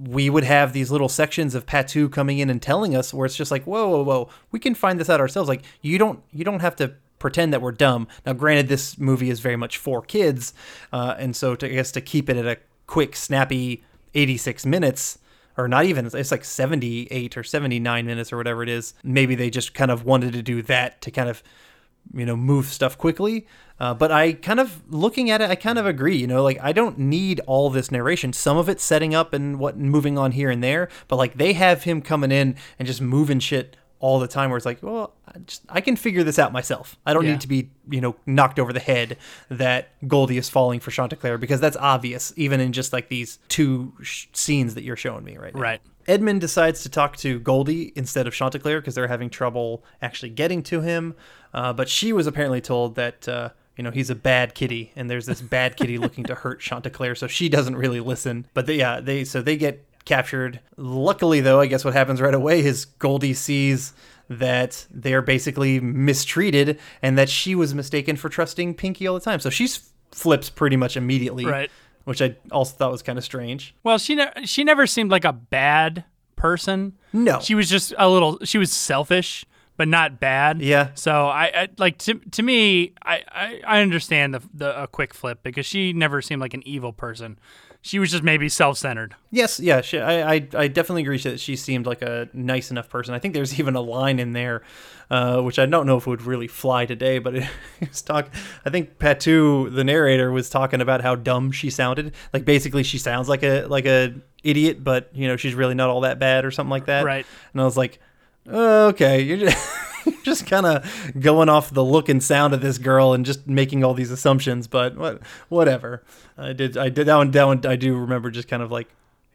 we would have these little sections of Patou coming in and telling us where it's just like, whoa, whoa, whoa, we can find this out ourselves. Like you don't you don't have to pretend that we're dumb. Now, granted, this movie is very much for kids, uh, and so to, I guess to keep it at a quick, snappy 86 minutes. Or not even, it's like 78 or 79 minutes or whatever it is. Maybe they just kind of wanted to do that to kind of you know move stuff quickly uh, but i kind of looking at it i kind of agree you know like i don't need all this narration some of it's setting up and what moving on here and there but like they have him coming in and just moving shit all the time where it's like well i, just, I can figure this out myself i don't Yeah. need to be you know knocked over the head that goldie is falling for chanticleer because that's obvious even in just like these two sh- scenes that you're showing me right now Right. Edmond decides to talk to Goldie instead of Chanticleer because they're having trouble actually getting to him. Uh, but she was apparently told that uh, you know he's a bad kitty, and there's this bad kitty looking to hurt Chanticleer, so she doesn't really listen. But they, yeah, they so they get captured. Luckily, though, I guess what happens right away is Goldie sees that they're basically mistreated and that she was mistaken for trusting Pinky all the time. So she flips pretty much immediately, Right. Which I also thought was kind of strange. Well, she ne- she never seemed like a bad person. No. she was just a little. She was selfish, but not bad. Yeah. So I, I like to to me, I, I I understand the the a quick flip because she never seemed like an evil person. She was just maybe self centered. Yes, yeah, she, I, I, I definitely agree that she seemed like a nice enough person. I think there's even a line in there, uh, which I don't know if it would really fly today, but it, was talk. I think Patou, the narrator, was talking about how dumb she sounded. Like basically, she sounds like a like a idiot, but you know she's really not all that bad or something like that. Right. And I was like, oh, okay, you're just. Just kind of going off the look and sound of this girl and just making all these assumptions, but what, whatever. I did, I did that one. That one, I do remember just kind of like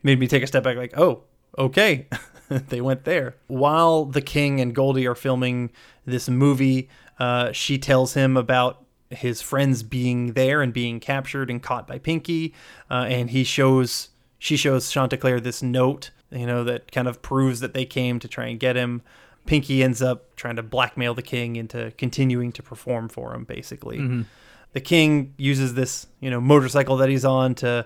made me take a step back, like, oh, okay, they went there. While the king and Goldie are filming this movie, uh, she tells him about his friends being there and being captured and caught by Pinky, uh, and he shows she shows Chanticleer this note, you know, that kind of proves that they came to try and get him. Pinky ends up trying to blackmail the king into continuing to perform for him, basically. Mhm. the king uses this, you know, motorcycle that he's on to,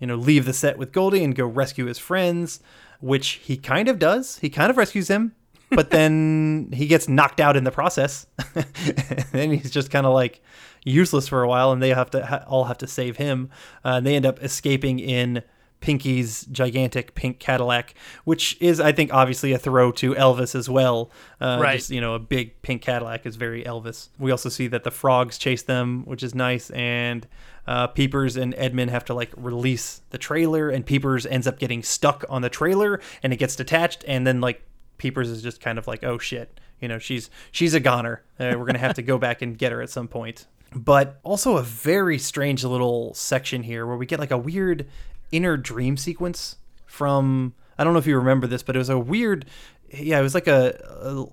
you know, leave the set with Goldie and go rescue his friends, which he kind of does. He kind of rescues him, but then he gets knocked out in the process. and he's just kind of like useless for a while, and they have to ha- all have to save him. Uh, and they end up escaping in Pinky's gigantic pink Cadillac, which is, I think, obviously a throw to Elvis as well. Uh, Right. Just, you know, a big pink Cadillac is very Elvis. We also see that the frogs chase them, which is nice, and uh, Peepers and Edmond have to like release the trailer, and Peepers ends up getting stuck on the trailer, and it gets detached, and then like Peepers is just kind of like, oh shit, you know, she's she's a goner. Uh, we're gonna have to go back and get her at some point. But also a very strange little section here where we get like a weird inner dream sequence from I don't know if you remember this, but it was a weird yeah, it was like a,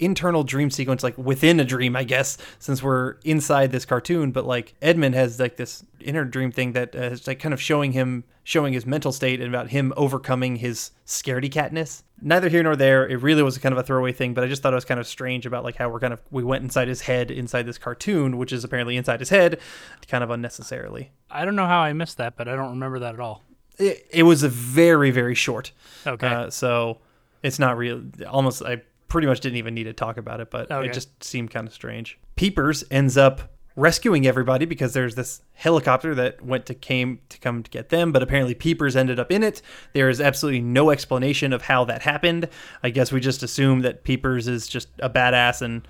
internal dream sequence like within a dream, I guess, since we're inside this cartoon, but like Edmond has like this inner dream thing that uh, is like kind of showing him showing his mental state and about him overcoming his scaredy catness. Neither here nor there. It really was kind of a throwaway thing, but I just thought it was kind of strange about like how we're kind of we went inside his head inside this cartoon, which is apparently inside his head, kind of unnecessarily. I don't know how I missed that, but I don't remember that at all. It, it was a very very short. Okay. Uh, so it's not real. Almost I pretty much didn't even need to talk about it, but Okay. it just seemed kind of strange. Peepers ends up rescuing everybody because there's this helicopter that went to came to come to get them, but apparently Peepers ended up in it. There is absolutely no explanation of how that happened. I guess we just assume that Peepers is just a badass and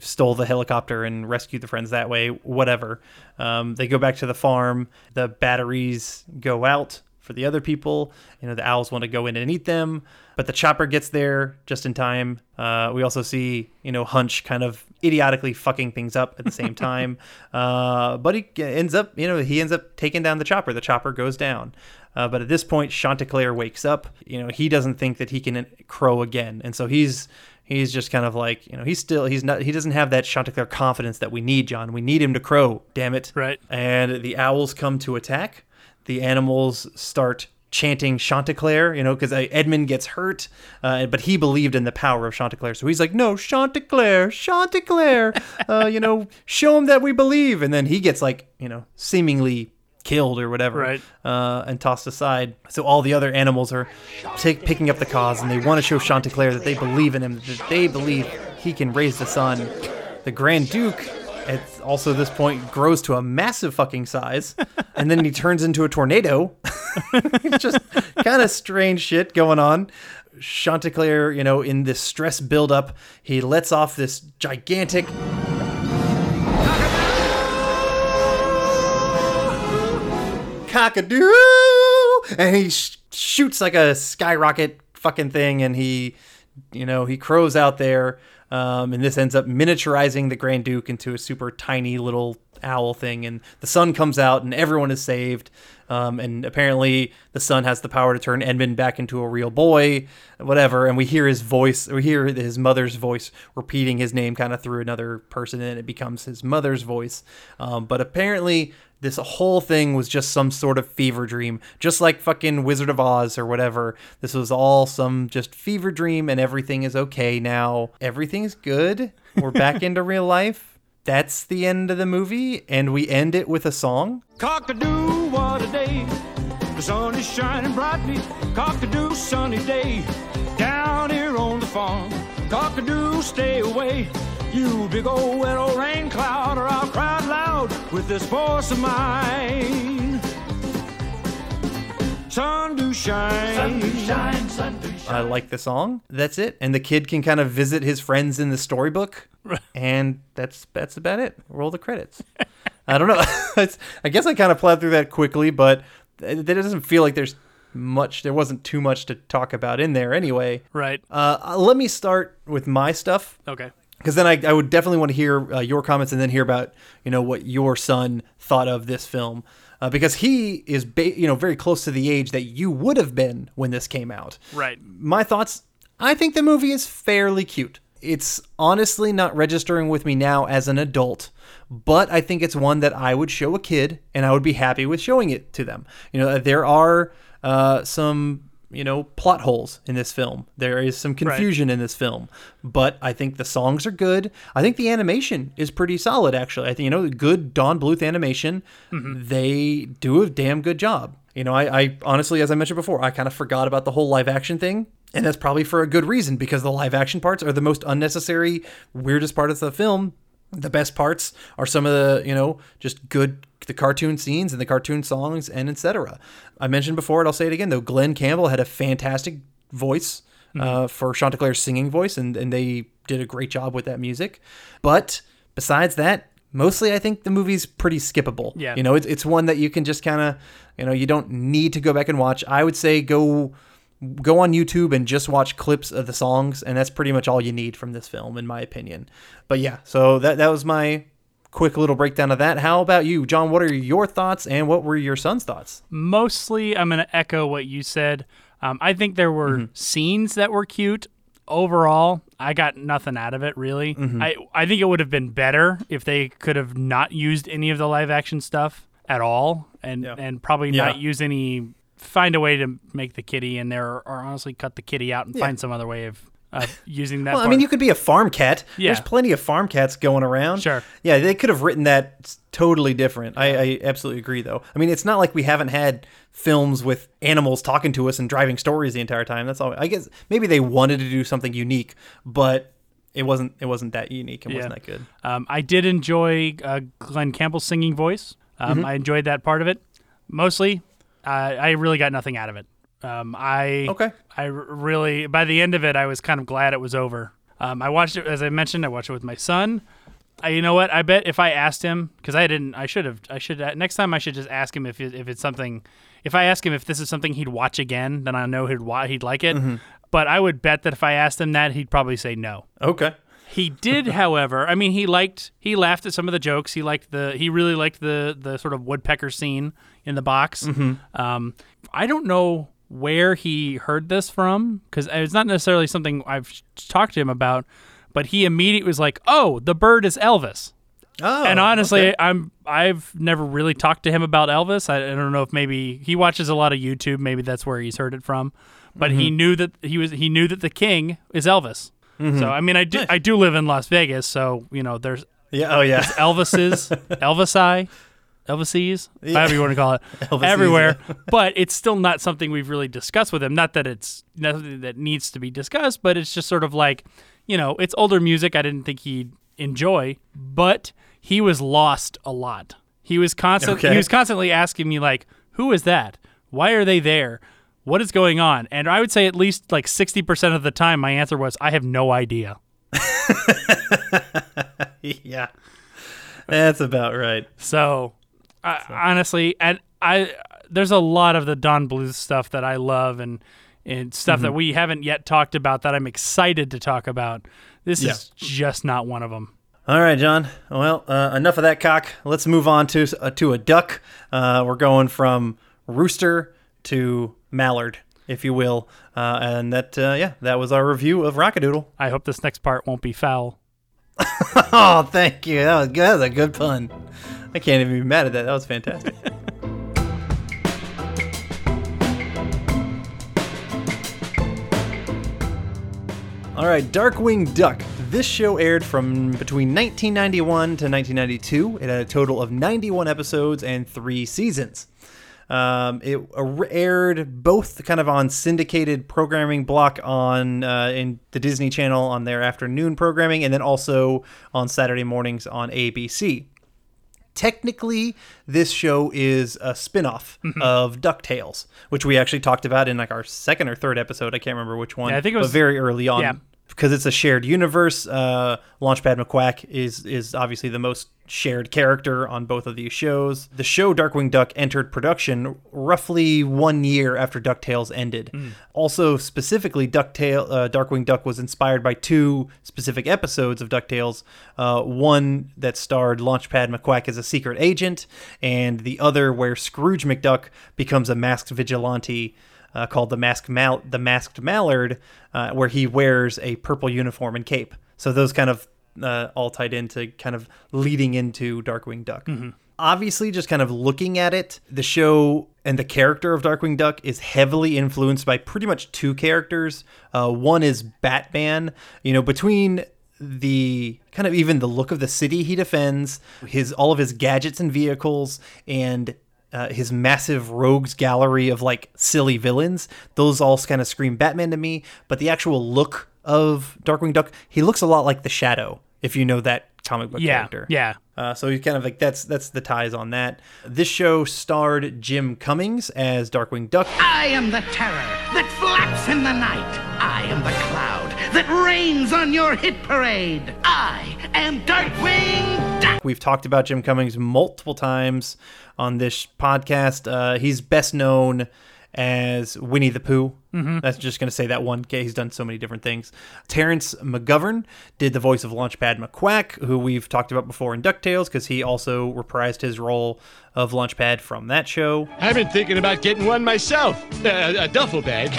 stole the helicopter and rescued the friends that way. Whatever. Um, they go back to the farm. The batteries go out for the other people. You know, the owls want to go in and eat them, but the chopper gets there just in time. Uh, we also see, you know, Hunch kind of idiotically fucking things up at the same time. Uh, but he ends up, you know, he ends up taking down the chopper. The chopper goes down. Uh, but at this point, Chanticleer wakes up. You know, he doesn't think that he can crow again, and so he's he's just kind of like, you know, he's still he's not he doesn't have that Chanticleer confidence that we need, John. We need him to crow. Damn it! Right. And the owls come to attack. The animals start chanting Chanticleer, you know, because Edmond gets hurt, uh, but he believed in the power of Chanticleer, so he's like, "No, Chanticleer, Chanticleer, uh, you know, show him that we believe." And then he gets like, you know, seemingly killed or whatever, Right. uh, and tossed aside. So all the other animals are take, picking up the cause, and they want to show Chanticleer that they believe in him, that they believe he can raise the sun. The Grand Duke, at also this point, grows to a massive fucking size, and then he turns into a tornado. It's just kind of strange shit going on. Chanticleer, you know, in this stress buildup, he lets off this gigantic cockadoo, and he sh- shoots like a skyrocket fucking thing, and he, you know, he crows out there, um, and this ends up miniaturizing the Grand Duke into a super tiny little owl thing, and the sun comes out, and everyone is saved. Um, and apparently, the sun has the power to turn Edmond back into a real boy, whatever. And we hear his voice, we hear his mother's voice repeating his name kind of through another person, and it becomes his mother's voice. Um, but apparently, this whole thing was just some sort of fever dream, just like fucking Wizard of Oz or whatever. This was all some just fever dream, and everything is okay now. Everything's good. We're back into real life. That's the end of the movie, and we end it with a song. Cockadoo, what a day. The sun is shining brightly. Cockadoo, sunny day. Down here on the farm. Cockadoo, stay away. You big old wet old rain cloud, or I'll cry loud with this voice of mine. Sun do shine. Sun do shine, sun do I like the song. That's it. And the kid can kind of visit his friends in the storybook. And that's that's about it. Roll the credits. I don't know. I guess I kind of plowed through that quickly, but it, it doesn't feel like there's much. There wasn't too much to talk about in there anyway. Right. Uh, let me start with my stuff Okay. Because then I, I would definitely want to hear uh, your comments and then hear about you know what your son thought of this film uh, because he is ba- you know very close to the age that you would have been when this came out. Right. My thoughts. I think the movie is fairly cute. It's honestly not registering with me now as an adult, but I think it's one that I would show a kid and I would be happy with showing it to them. You know, there are uh, some you know, plot holes in this film. There is some confusion in this film, but I think the songs are good. I think the animation is pretty solid, actually. I think, you know, good Don Bluth animation. Mm-hmm. They do a damn good job. You know, I, I honestly, as I mentioned before, I kind of forgot about the whole live action thing. And that's probably for a good reason because the live action parts are the most unnecessary, weirdest part of the film. The best parts are some of the, you know, just good the cartoon scenes and the cartoon songs and etc. I mentioned before, and I'll say it again though. Glen Campbell had a fantastic voice uh, for Chanticleer's singing voice, and, and they did a great job with that music. But besides that, mostly I think the movie's pretty skippable. Yeah. You know, it's, it's one that you can just kind of, you know, you don't need to go back and watch. I would say go go on YouTube and just watch clips of the songs, and that's pretty much all you need from this film, in my opinion. But yeah, so that that was my quick little breakdown of that. How about you, John? What are your thoughts, and what were your son's thoughts? Mostly, I'm going to echo what you said. Um, I think there were scenes that were cute. Overall, I got nothing out of it really. Mhm. I I think it would have been better if they could have not used any of the live action stuff at all, and and probably Yeah. not use any. Find a way to make the kitty in there, or, or honestly cut the kitty out and Yeah. find some other way of, of using that. Well, I mean, you could be a farm cat. Yeah. There's plenty of farm cats going around. Sure. Yeah, they could have written that totally different. I, I absolutely agree, though. I mean, it's not like we haven't had films with animals talking to us and driving stories the entire time. That's all. I guess maybe they wanted to do something unique, but it wasn't. It wasn't that unique. It wasn't that good. Um, I did enjoy uh, Glen Campbell's singing voice. Um, Mhm. I enjoyed that part of it. Mostly, uh, I really got nothing out of it. Um, I okay. I really by the end of it, I was kind of glad it was over. Um, I watched it as I mentioned. I watched it with my son. I, you know what? I bet if I asked him, because I didn't, I should have. I should next time. I should just ask him if it, if it's something. If I ask him if this is something he'd watch again, then I know he'd wa- he'd like it. Mhm. But I would bet that if I asked him that, he'd probably say no. Okay. He did, however. I mean, he liked he laughed at some of the jokes. He liked the he really liked the the sort of woodpecker scene in the box. Mhm. Um, I don't know where he heard this from because it's not necessarily something I've talked to him about. But he immediately was like, "Oh, the bird is Elvis." Oh, and honestly, okay. I'm I've never really talked to him about Elvis. I, I don't know if maybe he watches a lot of YouTube. Maybe that's where he's heard it from. But he Mhm. knew that he was he knew that the king is Elvis. Mhm. So I mean, I do I do live in Las Vegas, so you know there's Yeah, oh, yeah. Elvis's Elvis Elvisi, Elvises, Yeah. however you want to call it, everywhere. but it's still not something we've really discussed with him. Not that it's nothing that needs to be discussed, but it's just sort of like, you know, it's older music. I didn't think he'd enjoy, but he was lost a lot. He was constant. Okay. He was constantly asking me like, "Who is that? Why are they there? What is going on?" And I would say at least like sixty percent of the time, my answer was, "I have no idea." yeah, that's about right. So, I, honestly, and I there's a lot of the Don Bluth stuff that I love and and stuff that Mhm. we haven't yet talked about that I'm excited to talk about. This Yeah. is just not one of them. All right, John. Well, uh, enough of that cock. Let's move on to uh, to a duck. Uh, we're going from rooster to mallard, if you will, uh, and that uh, yeah, that was our review of Rock-A-Doodle. I hope this next part won't be foul. oh, thank you. That was, that was a good pun. I can't even be mad at that. That was fantastic. All right, Darkwing Duck. This show aired from between 1991 to 1992. It had a total of 91 episodes and three seasons. Um, it aired both kind of on syndicated programming block on uh, in the Disney Channel on their afternoon programming, and then also on Saturday mornings on ABC. Technically, this show is a spin-off mm-hmm. of DuckTales, which we actually talked about in like our second or third episode. I can't remember which one. Yeah, I think it but was- very early on yeah. Because it's a shared universe. Uh, Launchpad McQuack is is obviously the most shared character on both of these shows. The show Darkwing Duck entered production roughly one year after DuckTales ended. Also, specifically, DuckTale, uh, Darkwing Duck was inspired by two specific episodes of DuckTales. Uh, one that starred Launchpad McQuack as a secret agent, and the other where Scrooge McDuck becomes a masked vigilante uh, called the Masked Mal- the Masked Mallard, uh, where he wears a purple uniform and cape. So those kind of uh, all tied into kind of leading into Darkwing Duck. obviously, just kind of looking at it, the show and the character of Darkwing Duck is heavily influenced by pretty much two characters. Uh, one is Batman. You know, between the kind of even the look of the city he defends, his all of his gadgets and vehicles, and uh, his massive rogues gallery of like silly villains, those all kind of scream Batman to me. But the actual look of Darkwing Duck, he looks a lot like the Shadow, if you know that comic book Yeah, character. yeah. Uh, so he's kind of like that's that's the ties on that. This show starred Jim Cummings as Darkwing Duck. I am the terror that flaps in the night. I am the cloud that rains on your hit parade. I am Darkwing Duck. We've talked about Jim Cummings multiple times on this podcast. Uh, he's best known as Winnie the Pooh. Mhm. That's just going to say that one. Okay, he's done so many different things. Terence McGovern did the voice of Launchpad McQuack, who we've talked about before in DuckTales, because he also reprised his role of Launchpad from that show. I've been thinking about getting one myself. Uh, a duffel bag,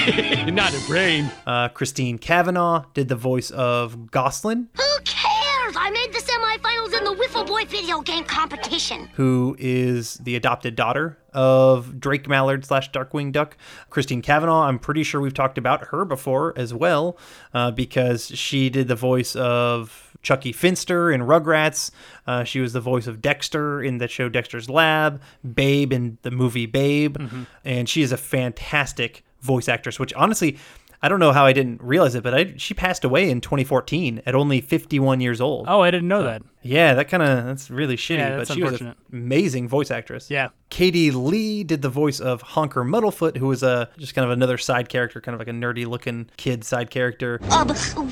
not a brain. Uh, Christine Cavanaugh did the voice of Gosalyn, Who cares? I made the semifinals in the Wiffle Boy video game competition. who is the adopted daughter of Drake Mallard slash Darkwing Duck. Christine Cavanaugh, I'm pretty sure we've talked about her before as well, uh, because she did the voice of Chuckie Finster in Rugrats. Uh, she was the voice of Dexter in the show Dexter's Lab, Babe in the movie Babe, and she is a fantastic voice actress, which honestly, I don't know how I didn't realize it, but I, she passed away in 2014 at only 51 years old. Oh, I didn't know that. Yeah, that kind of that's really shitty. Yeah, that's but she was an amazing voice actress. Yeah. Katie Leigh did the voice of Honker Muddlefoot, who was a just kind of another side character, kind of like a nerdy looking kid side character. Um,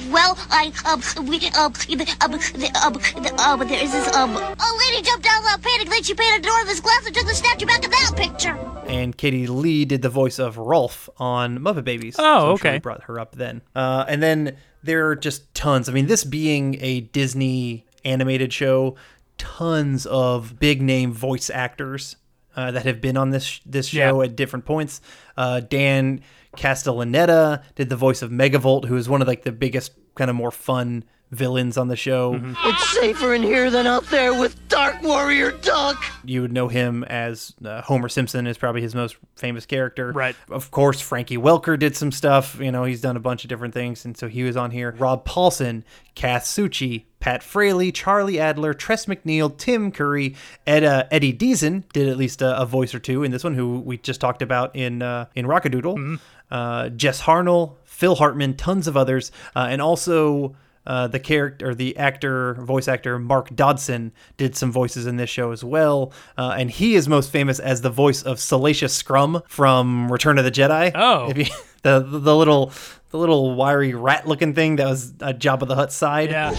well, I, um, we, um, the, um, the, um, the, um, there's this, um, a lady jumped out without panic, then she painted the door of this glass and took the snapshot back of that picture. And Katie Leigh did the voice of Rowlf on Muppet Babies. Oh, So I'm sure okay. we brought her up then. Uh, and then there are just tons. I mean, this being a Disney animated show, tons of big name voice actors uh, that have been on this this show at different points. Uh, Dan Castellaneta did the voice of Megavolt, who is one of like the biggest, kind of more fun villains on the show. It's safer in here than out there with Dark Warrior Duck. You would know him as uh, Homer Simpson is probably his most famous character. Right. Of course, Frankie Welker did some stuff. You know, he's done a bunch of different things, and so he was on here. Rob Paulsen, Kath Soucie, Pat Fraley, Charlie Adler, Tress MacNeille, Tim Curry, Ed, uh, Eddie Deezen did at least a, a voice or two in this one, who we just talked about in uh, in Rock-A-Doodle. Uh, Jess Harnell, Phil Hartman, tons of others, uh, and also. Uh, the character, the actor, voice actor Mark Dodson did some voices in this show as well, uh, and he is most famous as the voice of Salacious Crumb from Return of the Jedi. Oh. If you, the the little the little wiry rat looking thing that was a Jabba the Hutt side. Yeah.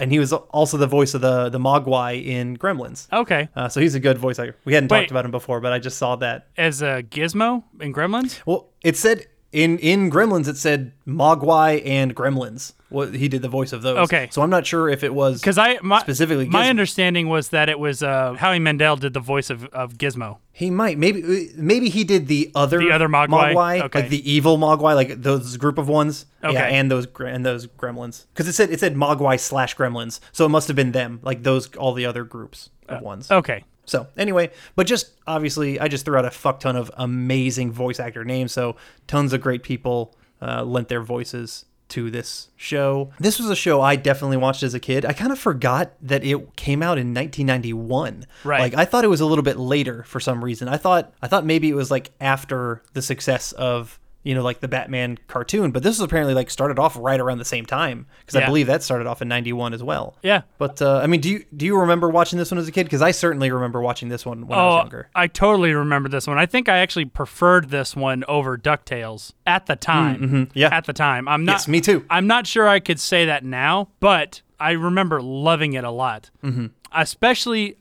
And he was also the voice of the the Mogwai in Gremlins. Okay. Uh, so he's a good voice actor. We hadn't Wait. talked about him before, but I just saw that. As a Gizmo in Gremlins? Well, it said in in Gremlins it said Mogwai and Gremlins. What he did the voice of those. Okay. So I'm not sure if it was Because I my, specifically my Gizmo. understanding was that it was uh, Howie Mandel did the voice of, of Gizmo. He might maybe maybe he did the other The other Mogwai? Okay. like the evil Mogwai, like those group of ones. Okay. Yeah, and those and those Gremlins, because it said it said Mogwai slash Gremlins, so it must have been them, like those all the other groups of ones. Okay. So anyway, but just obviously, I just threw out a fuck ton of amazing voice actor names. So tons of great people uh, lent their voices to this show. This was a show I definitely watched as a kid. I kind of forgot that it came out in 1991. Right. Like I thought it was a little bit later for some reason. I thought I thought maybe it was like after the success of you know like the Batman cartoon, but this was apparently like started off right around the same time because I believe that started off in 91 as well. Yeah. But uh, I mean, do you do you remember watching this one as a kid? Because I certainly remember watching this one when I was oh, younger. I totally remember this one. I think I actually preferred this one over DuckTales at the time. mhm, yeah. At the time. I'm not Yes, me too. I'm not sure I could say that now, but I remember loving it a lot. Mhm. Especially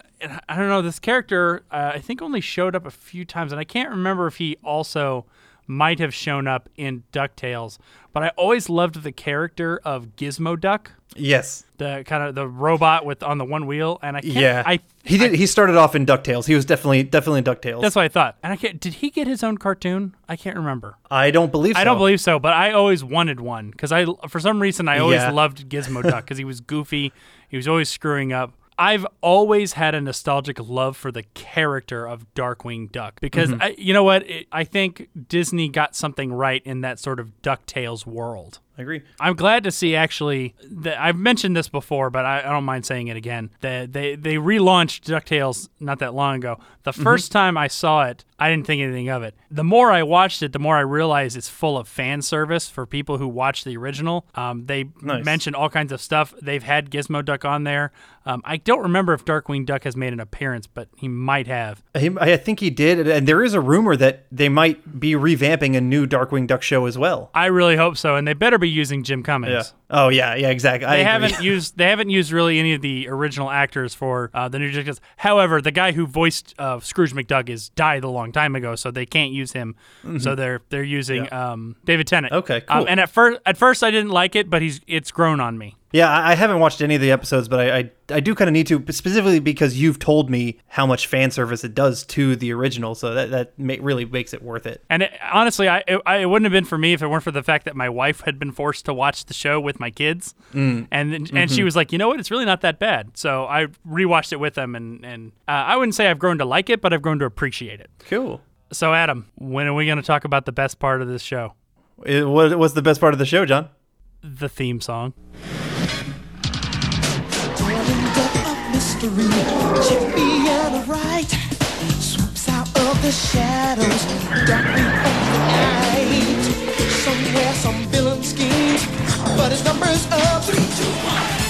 I don't know, this character uh, I think only showed up a few times and I can't remember if he also might have shown up in DuckTales, but I always loved the character of Gizmo Duck. Yes. The kind of the robot with on the one wheel and I can't, Yeah. I he did. he started off in Ducktales. He was definitely definitely in Ducktales. That's what I thought. And I can't. Did he get his own cartoon? I can't remember. I don't believe. So. I don't believe so, but I always wanted one because I, for some reason, I always Yeah. loved Gizmo Duck because he was goofy. He was always screwing up. I've always had a nostalgic love for the character of Darkwing Duck because Mhm. I, you know what? It, I think Disney got something right in that sort of DuckTales world. I agree. I'm glad to see actually that I've mentioned this before, but I, I don't mind saying it again. That they they relaunched DuckTales not that long ago. The 1st time I saw it, I didn't think anything of it. The more I watched it, the more I realized it's full of fan service for people who watched the original. Um, they Nice. mentioned all kinds of stuff. They've had Gizmo Duck on there. Um, I don't remember if Darkwing Duck has made an appearance, but he might have. He, I think he did, and there is a rumor that they might be revamping a new Darkwing Duck show as well. I really hope so, and they better be using Jim Cummings. Yeah. Oh yeah, yeah, exactly. They haven't used they haven't used really any of the original actors for uh, the new Jackass. However, the guy who voiced uh, Scrooge McDuck is died a long time ago, so they can't use him. Mhm. So they're they're using um, David Tennant. Okay, Um, cool. and at first at first I didn't like it, but he's it's grown on me. Yeah, I haven't watched any of the episodes, but I I, I do kind of need to, specifically because you've told me how much fan service it does to the original, so that that ma- really makes it worth it. And it, honestly, I it, I it wouldn't have been for me if it weren't for the fact that my wife had been forced to watch the show with my kids, Mm. and and she Mhm. was like, you know what, it's really not that bad. So I rewatched it with them, and and uh, I wouldn't say I've grown to like it, but I've grown to appreciate it. Cool. So Adam, when are we going to talk about the best part of this show? It, what what's the best part of the show, John? The theme song. Mystery. Chippy and right swoops out of the shadows, darkly of the night. Somewhere, some villain schemes, but his number's up. Three, two, one.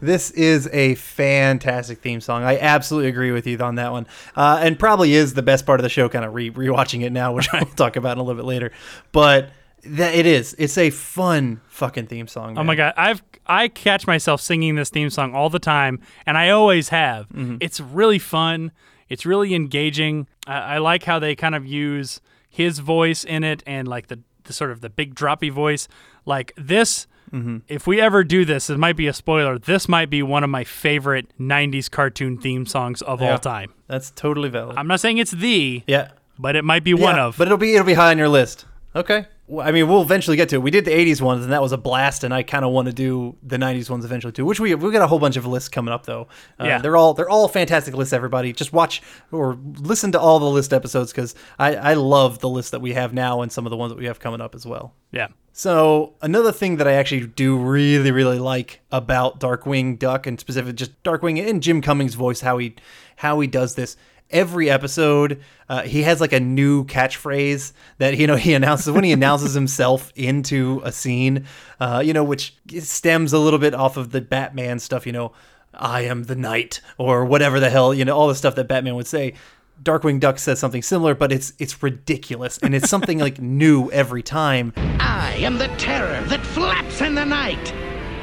This is a fantastic theme song. I absolutely agree with you on that one, uh, and probably is the best part of the show. Kind of re rewatching it now, which I'll talk about in a little bit later. But that it is. It's a fun fucking theme song. Oh my god, I've I catch myself singing this theme song all the time, and I always have. Mm-hmm. It's really fun. It's really engaging. I, I like how they kind of use his voice in it, and like the, the sort of the big droppy voice. Like this, Mhm. if we ever do this, it might be a spoiler. This might be one of my favorite '90s cartoon theme songs of Yeah. all time. That's totally valid. I'm not saying it's the yeah, but it might be one of. But it'll be it'll be high on your list. Okay. I mean, we'll eventually get to it. We did the '80s ones, and that was a blast. And I kind of want to do the '90s ones eventually too. Which we we got a whole bunch of lists coming up though. Uh, Yeah. they're all they're all fantastic lists. Everybody, just watch or listen to all the list episodes because I I love the list that we have now and some of the ones that we have coming up as well. Yeah. So another thing that I actually do really, really like about Darkwing Duck and specifically just Darkwing and Jim Cummings' voice, how he how he does this. Every episode, uh, he has like a new catchphrase that you know he announces when he announces himself into a scene, uh, you know, which stems a little bit off of the Batman stuff. You know, I am the night or whatever the hell you know all the stuff that Batman would say. Darkwing Duck says something similar, but it's it's ridiculous and it's something like new every time. I am the terror that flaps in the night.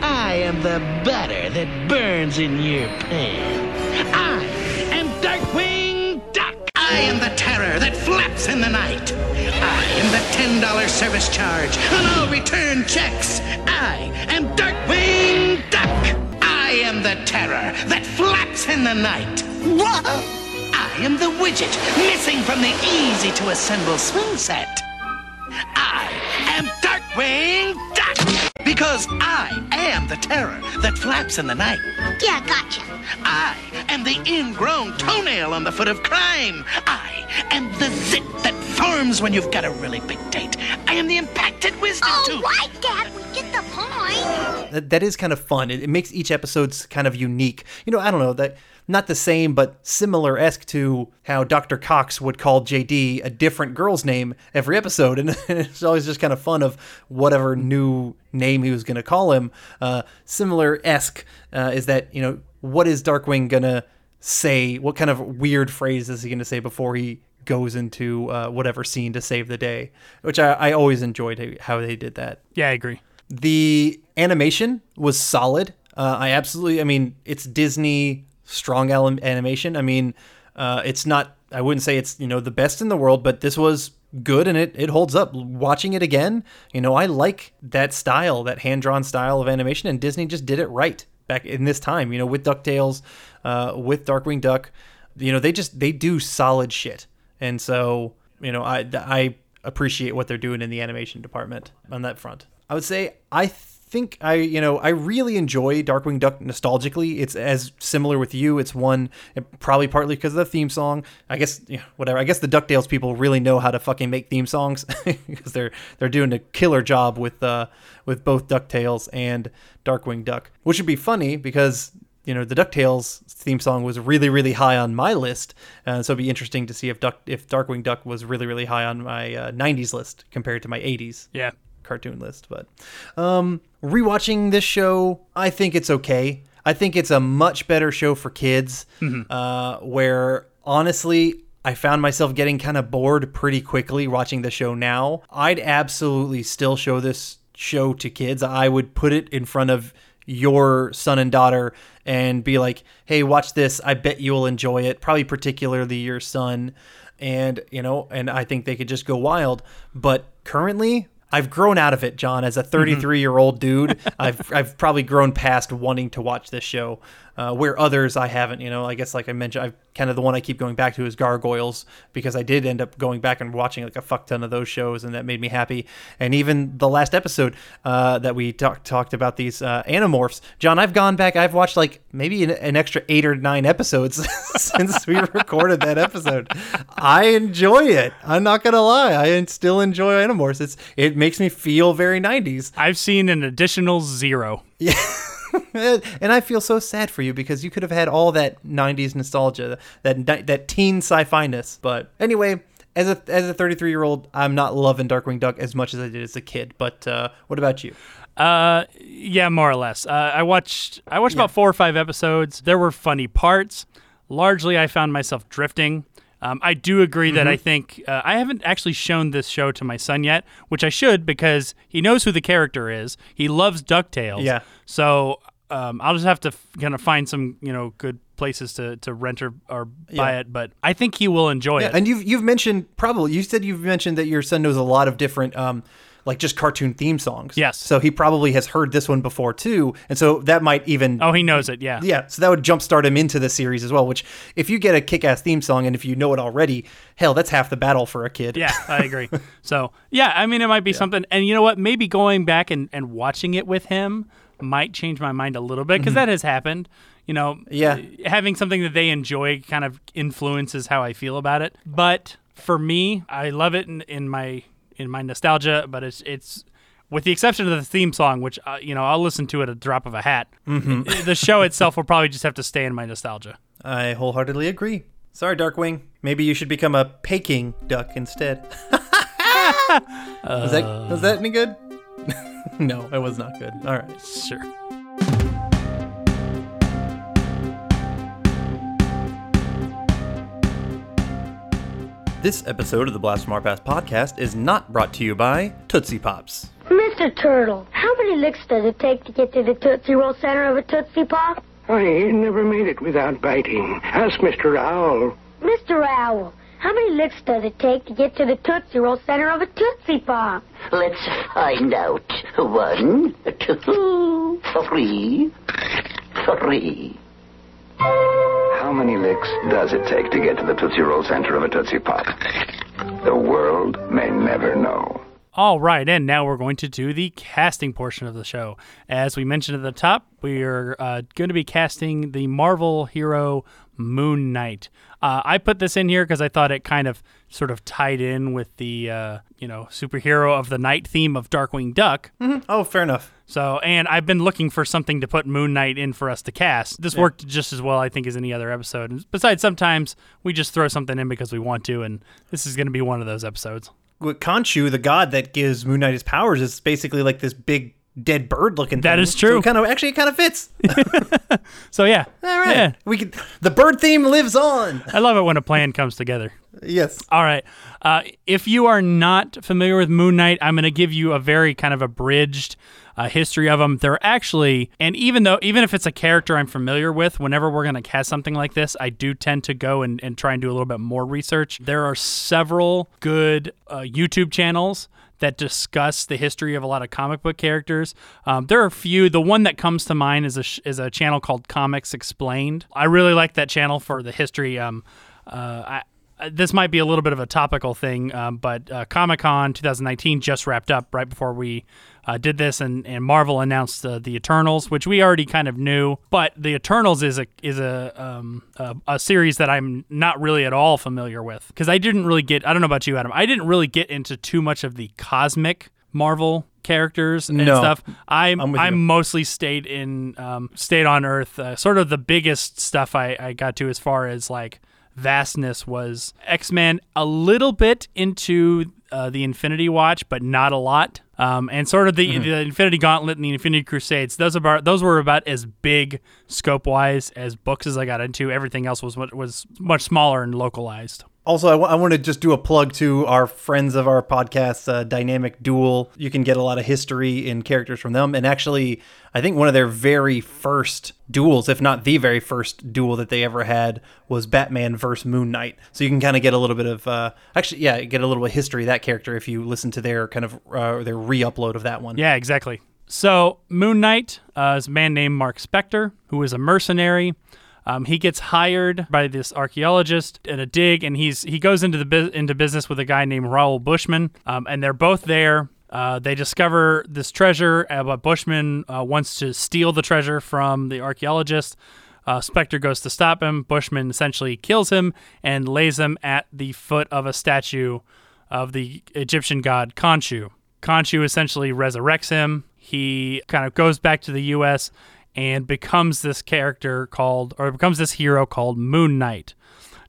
I am the butter that burns in your pan. I. I am the terror that flaps in the night. I am the $10 service charge on all return checks. I am Darkwing Duck. I am the terror that flaps in the night. I am the widget missing from the easy to assemble swing set. I am Darkwing Duck because I am the terror that flaps in the night. Yeah, gotcha. I am the ingrown toenail on the foot of crime. I am the zit that forms when you've got a really big date. I am the impacted wisdom All tooth. right, Dad, we get the point. that, that is kind of fun. It, it makes each episode's kind of unique. You know, I don't know that not the same, but similar esque to how Dr. Cox would call JD a different girl's name every episode, and it's always just kind of fun of whatever new name he was going to call him. Uh, similar esque uh, is that you know what is Darkwing gonna say? What kind of weird phrase is he going to say before he goes into uh, whatever scene to save the day? Which I, I always enjoyed how they did that. Yeah, I agree. The animation was solid. Uh, I absolutely, I mean, it's Disney strong animation. I mean, uh, it's not, I wouldn't say it's, you know, the best in the world, but this was good and it, it holds up. Watching it again, you know, I like that style, that hand drawn style of animation, and Disney just did it right back in this time, you know, with DuckTales, uh, with Darkwing Duck. You know, they just, they do solid shit. And so, you know, I, I appreciate what they're doing in the animation department on that front. I would say I think I, you know, I really enjoy Darkwing Duck nostalgically. It's as similar with you. It's one probably partly because of the theme song. I guess yeah, whatever. I guess the Ducktales people really know how to fucking make theme songs because they're they're doing a killer job with uh with both Ducktales and Darkwing Duck, which would be funny because you know the Ducktales theme song was really really high on my list, uh, so it'd be interesting to see if Duck if Darkwing Duck was really really high on my uh, '90s list compared to my '80s. Yeah cartoon list. But um, rewatching this show, I think it's okay. I think it's a much better show for kids. Mm-hmm. Uh, where honestly, I found myself getting kind of bored pretty quickly watching the show now. I'd absolutely still show this show to kids. I would put it in front of your son and daughter and be like, "Hey, watch this. I bet you'll enjoy it." Probably particularly your son. And, you know, and I think they could just go wild. But currently, I've grown out of it, John. As a mm-hmm. 33 year old dude, I've I've probably grown past wanting to watch this show. Uh, where others I haven't, you know, I guess like I mentioned, I've kind of the one I keep going back to is Gargoyles because I did end up going back and watching like a fuck ton of those shows, and that made me happy. And even the last episode uh, that we talked talked about these uh, Animorphs, John, I've gone back, I've watched like maybe an, an extra eight or nine episodes since we recorded that episode. I enjoy it. I'm not gonna lie, I still enjoy Animorphs. It's it makes me feel very 90s. I've seen an additional zero. Yeah. and I feel so sad for you because you could have had all that '90s nostalgia, that that teen sci-fi-ness. But anyway, as a as a 33 year old, I'm not loving Darkwing Duck as much as I did as a kid. But uh, what about you? Uh, yeah, more or less. Uh, I watched I watched about four or five episodes. There were funny parts. Largely, I found myself drifting. Um, I do agree that Mm-hmm. I think uh, I haven't actually shown this show to my son yet, which I should because he knows who the character is. He loves Ducktales. Yeah. So um, I'll just have to f- kind of find some you know good places to, to rent or, or buy Yeah. it. But I think he will enjoy Yeah, it. and you've you've mentioned probably you said you've mentioned that your son knows a lot of different um like just cartoon theme songs. Yes. So he probably has heard this one before too, and so that might even oh he knows it. Yeah. yeah. So that would jumpstart him into the series as well. Which if you get a kick-ass theme song and if you know it already, hell, that's half the battle for a kid. Yeah, I agree. so yeah, I mean it might be something and you know what? Maybe going back and, and watching it with him might change my mind a little bit because Mhm. that has happened. You know, Yeah. having something that they enjoy kind of influences how I feel about it. But for me, I love it in, in my in my nostalgia, but it's it's with the exception of the theme song, which uh, you know I'll listen to at a drop of a hat. Mm-hmm. The show itself will probably just have to stay in my nostalgia. I wholeheartedly agree. Sorry, Darkwing. Maybe you should become a Peking duck instead. was that was that any good? no, it was not good. All right. Sure. This episode of the Blast from Our Past podcast is not brought to you by Tootsie Pops. Mr. Turtle, how many licks does it take to get to the Tootsie Roll center of a Tootsie Pop? I never made it without biting. Ask Mr. Owl. Mr. Owl, how many licks does it take to get to the Tootsie Roll center of a Tootsie Pop? Let's find out. One, two, three, three. How many licks does it take to get to the Tootsie Roll center of a Tootsie Pop? The world may never know. All right, and now we're going to do the casting portion of the show. As we mentioned at the top, we are uh, going to be casting the Marvel hero Moon Knight. Uh, I put this in here because I thought it kind of sort of tied in with the uh, you know superhero of the night theme of Darkwing Duck. Mhm. Oh, fair enough. So, and I've been looking for something to put Moon Knight in for us to cast. This Yeah. worked just as well, I think, as any other episode. And Besides, sometimes we just throw something in because we want to, and this is going to be one of those episodes. With Khonshu, the god that gives Moon Knight his powers, is basically like this big dead bird looking. That thing. is true. So kind of actually it kind of fits. So yeah, All right. Yeah. We can, the bird theme lives on. I love it when a plan comes together. Yes. All right. Uh, if you are not familiar with Moon Knight, I'm going to give you a very kind of abridged uh, history of them. They're actually, and even though, even if it's a character I'm familiar with, whenever we're going to cast something like this, I do tend to go and, and try and do a little bit more research. There are several good uh, YouTube channels that discuss the history of a lot of comic book characters. Um, there are a few. The one that comes to mind is a sh- is a channel called Comics Explained. I really like that channel for the history. Um, uh, I, uh, this might be a little bit of a topical thing, um, but uh, Comic Con 2019 just wrapped up right before we uh, did this, and, and Marvel announced uh, the Eternals, which we already kind of knew. But the Eternals is a is a um, a, a series that I'm not really at all familiar with because I didn't really get. I don't know about you, Adam. I didn't really get into too much of the cosmic Marvel characters and No. stuff. I'm I'm I'm mostly stayed in um, stayed on Earth. Uh, sort of the biggest stuff I, I got to as far as like vastness was X Men. A little bit into uh, the Infinity Watch, but not a lot. Um, and sort of the, Mm-hmm. the Infinity Gauntlet and the Infinity Crusades. Those about those were about as big scope wise as books as I got into. Everything else was mu- was much smaller and localized. Also, I want to just do a plug to our friends of our podcast, uh, Dynamic Duel. You can get a lot of history and characters from them. And actually, I think one of their very first duels, if not the very first duel that they ever had, was Batman versus Moon Knight. So you can kind of get a little bit of, uh, actually, yeah, get a little bit of history of that character if you listen to their kind of uh, their re-upload of that one. Yeah, exactly. So Moon Knight uh, is a man named Mark Spector, who is a mercenary. Um, he gets hired by this archaeologist at a dig, and he's he goes into the bu- into business with a guy named Raoul Bushman, um, and they're both there. Uh, they discover this treasure, uh, but Bushman uh, wants to steal the treasure from the archaeologist. Uh, Spector goes to stop him. Bushman essentially kills him and lays him at the foot of a statue of the Egyptian god Khonshu. Khonshu essentially resurrects him. He kind of goes back to the U.S. and becomes this character called, or becomes this hero called Moon Knight.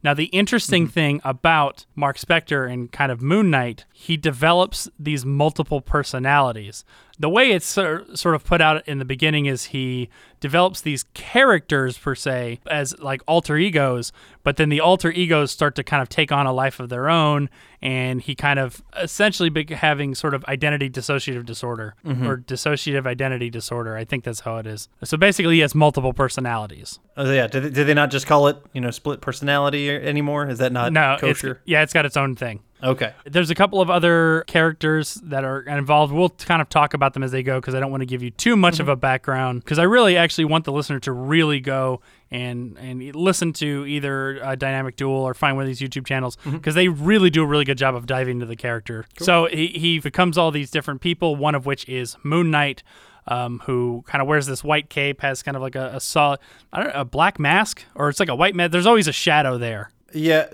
Now, the interesting mm-hmm. thing about Mark Spector and kind of Moon Knight, he develops these multiple personalities. The way it's sort of put out in the beginning is he develops these characters, per se, as like alter egos, but then the alter egos start to kind of take on a life of their own, and he kind of essentially be having sort of identity dissociative disorder Mhm. or dissociative identity disorder. I think that's how it is. So basically, he has multiple personalities. Oh, yeah. Did they, did they not just call it, you know, split personality anymore? Is that not no, it's, yeah, it's got its own thing. Okay. There's a couple of other characters that are involved. We'll kind of talk about them as they go because I don't want to give you too much of a background because I really actually want the listener to really go and and listen to either uh, Dynamic Duel or find one of these YouTube channels because they really do a really good job of diving into the character. So he, he becomes all these different people, one of which is Moon Knight. Um, who kind of wears this white cape, has kind of like a, a solid, I don't know, a black mask, or it's like a white mask. There's always a shadow there. Yeah.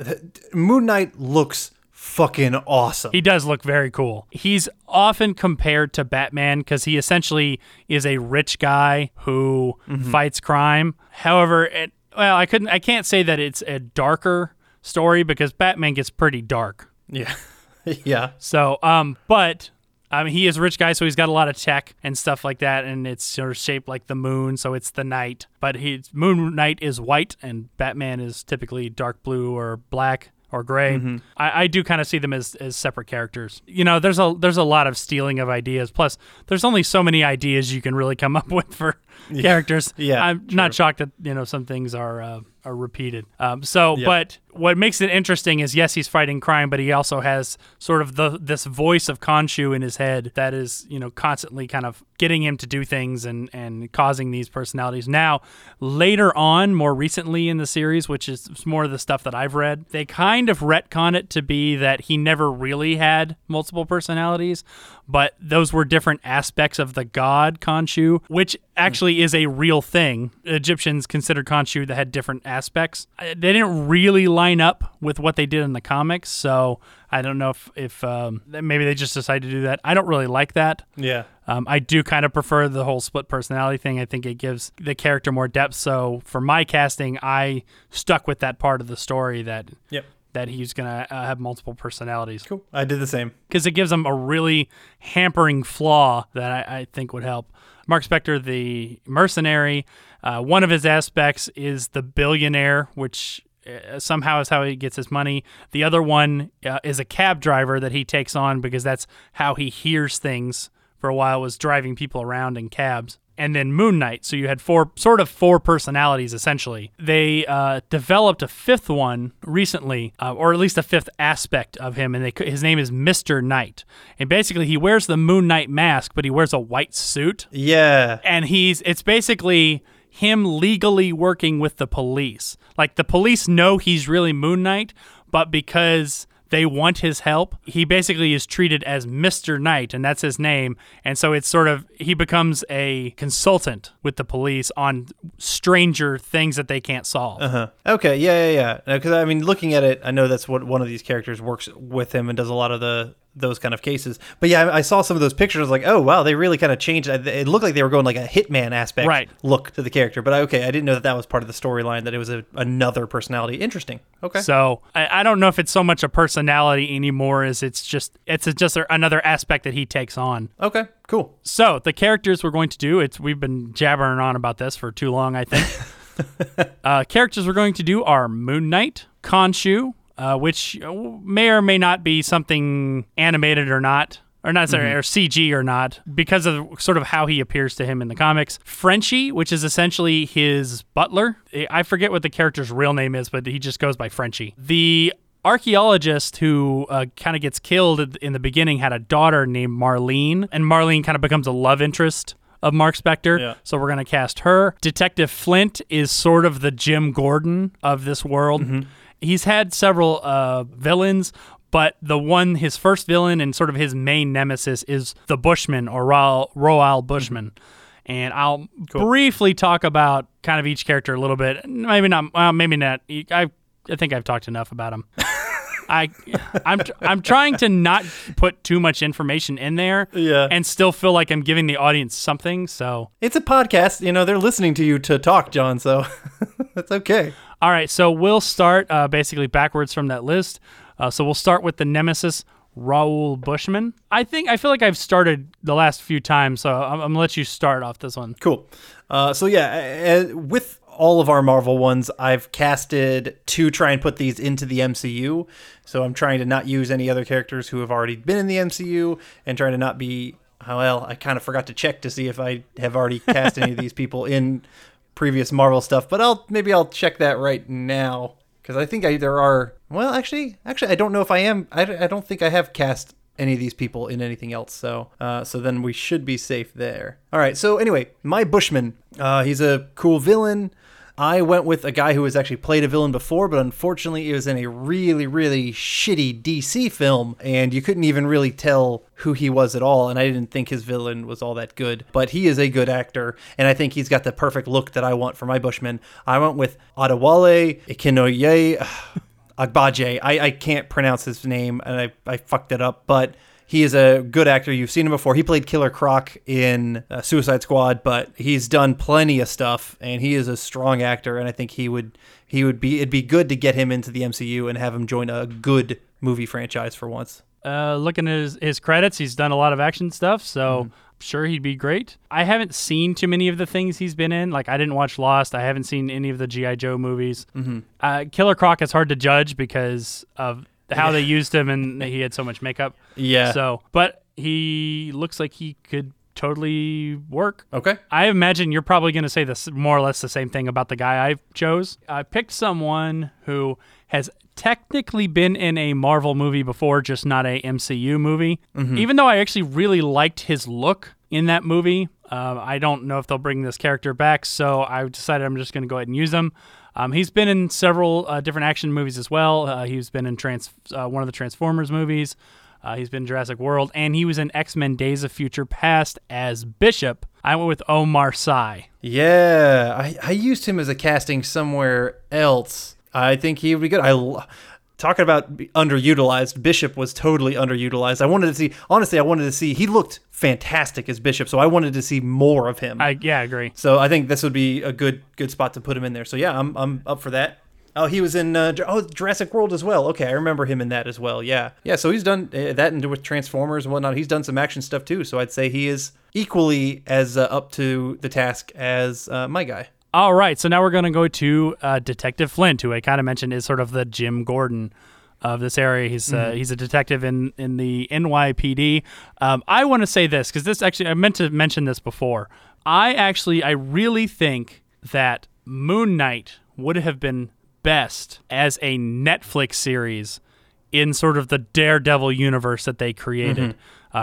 Moon Knight looks fucking awesome. He does look very cool. He's often compared to Batman because he essentially is a rich guy who Mhm. fights crime. However, it, well, I couldn't, I can't say that it's a darker story because Batman gets pretty dark. Yeah. yeah. So, um, but I mean, he is a rich guy, so he's got a lot of tech and stuff like that, and it's sort of shaped like the moon, so it's the night. But he, Moon Knight is white, and Batman is typically dark blue or black or gray. Mhm. I, I do kind of see them as, as separate characters. You know, there's a there's a lot of stealing of ideas. Plus, there's only so many ideas you can really come up with for Yeah. characters. Yeah, I'm not shocked that you know some things are uh, are repeated. Um, so, but what makes it interesting is yes, he's fighting crime, but he also has sort of the this voice of Khonshu in his head that is you know constantly kind of getting him to do things and and causing these personalities. Now, later on, more recently in the series, which is more of the stuff that I've read, they kind of retcon it to be that he never really had multiple personalities, but those were different aspects of the god Khonshu, which actually is a real thing. Egyptians considered Khonshu that had different aspects. Uh, They didn't really line up with what they did in the comics, so I don't know if if um, maybe they just decided to do that. I don't really like that. Yeah. Um, I do kind of prefer the whole split personality thing. I think it gives the character more depth. So for my casting, I stuck with that part of the story that Yep. that he's going to uh, have multiple personalities. Cool. I did the same. Because it gives him a really hampering flaw that I, I think would help. Mark Spector, the mercenary, uh, one of his aspects is the billionaire, which uh, somehow is how he gets his money. The other one uh, is a cab driver that he takes on because that's how he hears things for a while was driving people around in cabs. And then Moon Knight. So you had four, sort of four personalities essentially. They uh, developed a fifth one recently, uh, or at least a fifth aspect of him, and they, his name is Mister Knight. And basically, he wears the Moon Knight mask, but he wears a white suit. Yeah. And he's it's basically him legally working with the police. Like the police know he's really Moon Knight, but because they want his help, he basically is treated as Mr. Knight, and that's his name. And so it's sort of he becomes a consultant with the police on stranger things that they can't solve. Uh huh. Okay. Yeah, yeah, yeah. Because I mean, looking at it, I know that's what one of these characters works with him and does a lot of the those kind of cases. But yeah, I, I saw some of those pictures. I was like, oh wow, they really kind of changed. It It looked like they were going like a hitman aspect Right. look to the character. But I, okay, I didn't know that that was part of the storyline. That it was a, another personality. Interesting. Okay. So I, I don't know if it's so much a personality anymore as it's just it's just a, another aspect that he takes on. Okay, cool. So the characters we're going to do it's we've been jabbering on about this for too long, I think. uh, characters we're going to do are Moon Knight, Khonshu, uh, which may or may not be something animated or not. Or not sorry, Mhm. or CG or not, because of sort of how he appears to him in the comics. Frenchie, which is essentially his butler. I forget what the character's real name is, but he just goes by Frenchie. The archaeologist who uh, kind of gets killed in the beginning had a daughter named Marlene, and Marlene kind of becomes a love interest of Mark Spector. Yeah. So we're going to cast her. Detective Flint is sort of the Jim Gordon of this world. He's had several uh, villains, but the one, his first villain and sort of his main nemesis is the Bushman or Roal, Royal Bushman. And I'll briefly talk about kind of each character a little bit. Maybe not. Well, maybe not. I I think I've talked enough about him. I I'm I'm trying to not put too much information in there, Yeah. and still feel like I'm giving the audience something. So It's a podcast. You know, they're listening to you to talk, John. So that's okay. All right, so we'll start uh, basically backwards from that list. Uh, so we'll start with the nemesis, Raoul Bushman. I think I feel like I've started the last few times, so I'm, I'm gonna let you start off this one. Cool. Uh, so yeah, uh, with all of our Marvel ones, I've casted to try and put these into the MCU. So I'm trying to not use any other characters who have already been in the MCU, and trying to not be. Well, I kind of forgot to check to see if I have already cast any of these people in previous Marvel stuff, but I'll maybe I'll check that right now because I think I there are. Well, actually, actually, I don't know if I am. I, I don't think I have cast any of these people in anything else. So, uh, so then we should be safe there. All right. So anyway, my Bushman. Uh, he's a cool villain. I went with a guy who has actually played a villain before, but unfortunately, it was in a really, really shitty DC film, and you couldn't even really tell who he was at all. And I didn't think his villain was all that good, but he is a good actor, and I think he's got the perfect look that I want for my Bushman. I went with Adewale Ikenoye. Agbaje. I, I can't pronounce his name and I, I fucked it up, but he is a good actor. You've seen him before. He played Killer Croc in uh, Suicide Squad, but he's done plenty of stuff and he is a strong actor and I think he would he would be it'd be good to get him into the MCU and have him join a good movie franchise for once. Uh, looking at his, his credits, he's done a lot of action stuff, so I'm sure he'd be great. I haven't seen too many of the things he's been in. Like, I didn't watch Lost. I haven't seen any of the G.I. Joe movies. Mhm. Uh, Killer Croc is hard to judge because of how they used him and he had so much makeup. Yeah. So, but he looks like he could totally work. Okay. I imagine you're probably going to say this more or less the same thing about the guy I chose. I picked someone who has technically been in a Marvel movie before, just not a MCU movie. Mhm. Even though I actually really liked his look in that movie, uh, I don't know if they'll bring this character back, so I decided I'm just going to go ahead and use him. Um, he's been in several uh, different action movies as well. Uh, he's been in trans- uh, one of the Transformers movies. Uh, he's been in Jurassic World, and he was in X Men: Days of Future Past as Bishop. I went with Omar Sy. Yeah, I, I used him as a casting somewhere else. I think he would be good. I talking about underutilized. Bishop was totally underutilized. I wanted to see. Honestly, I wanted to see. He looked fantastic as Bishop, so I wanted to see more of him. I yeah, I agree. So I think this would be a good good spot to put him in there. So yeah, I'm I'm up for that. Oh, he was in uh, oh Jurassic World as well. Okay, I remember him in that as well. Yeah, yeah. So he's done uh, that and with Transformers and whatnot. He's done some action stuff too. So I'd say he is equally as uh, up to the task as uh, my guy. All right, so now we're going to go to uh, Detective Flint, who I kind of mentioned is sort of the Jim Gordon of this area. He's uh, Mhm. he's a detective in in the NYPD. Um, I want to say this because this actually I meant to mention this before. I actually I really think that Moon Knight would have been best as a Netflix series in sort of the Daredevil universe that they created.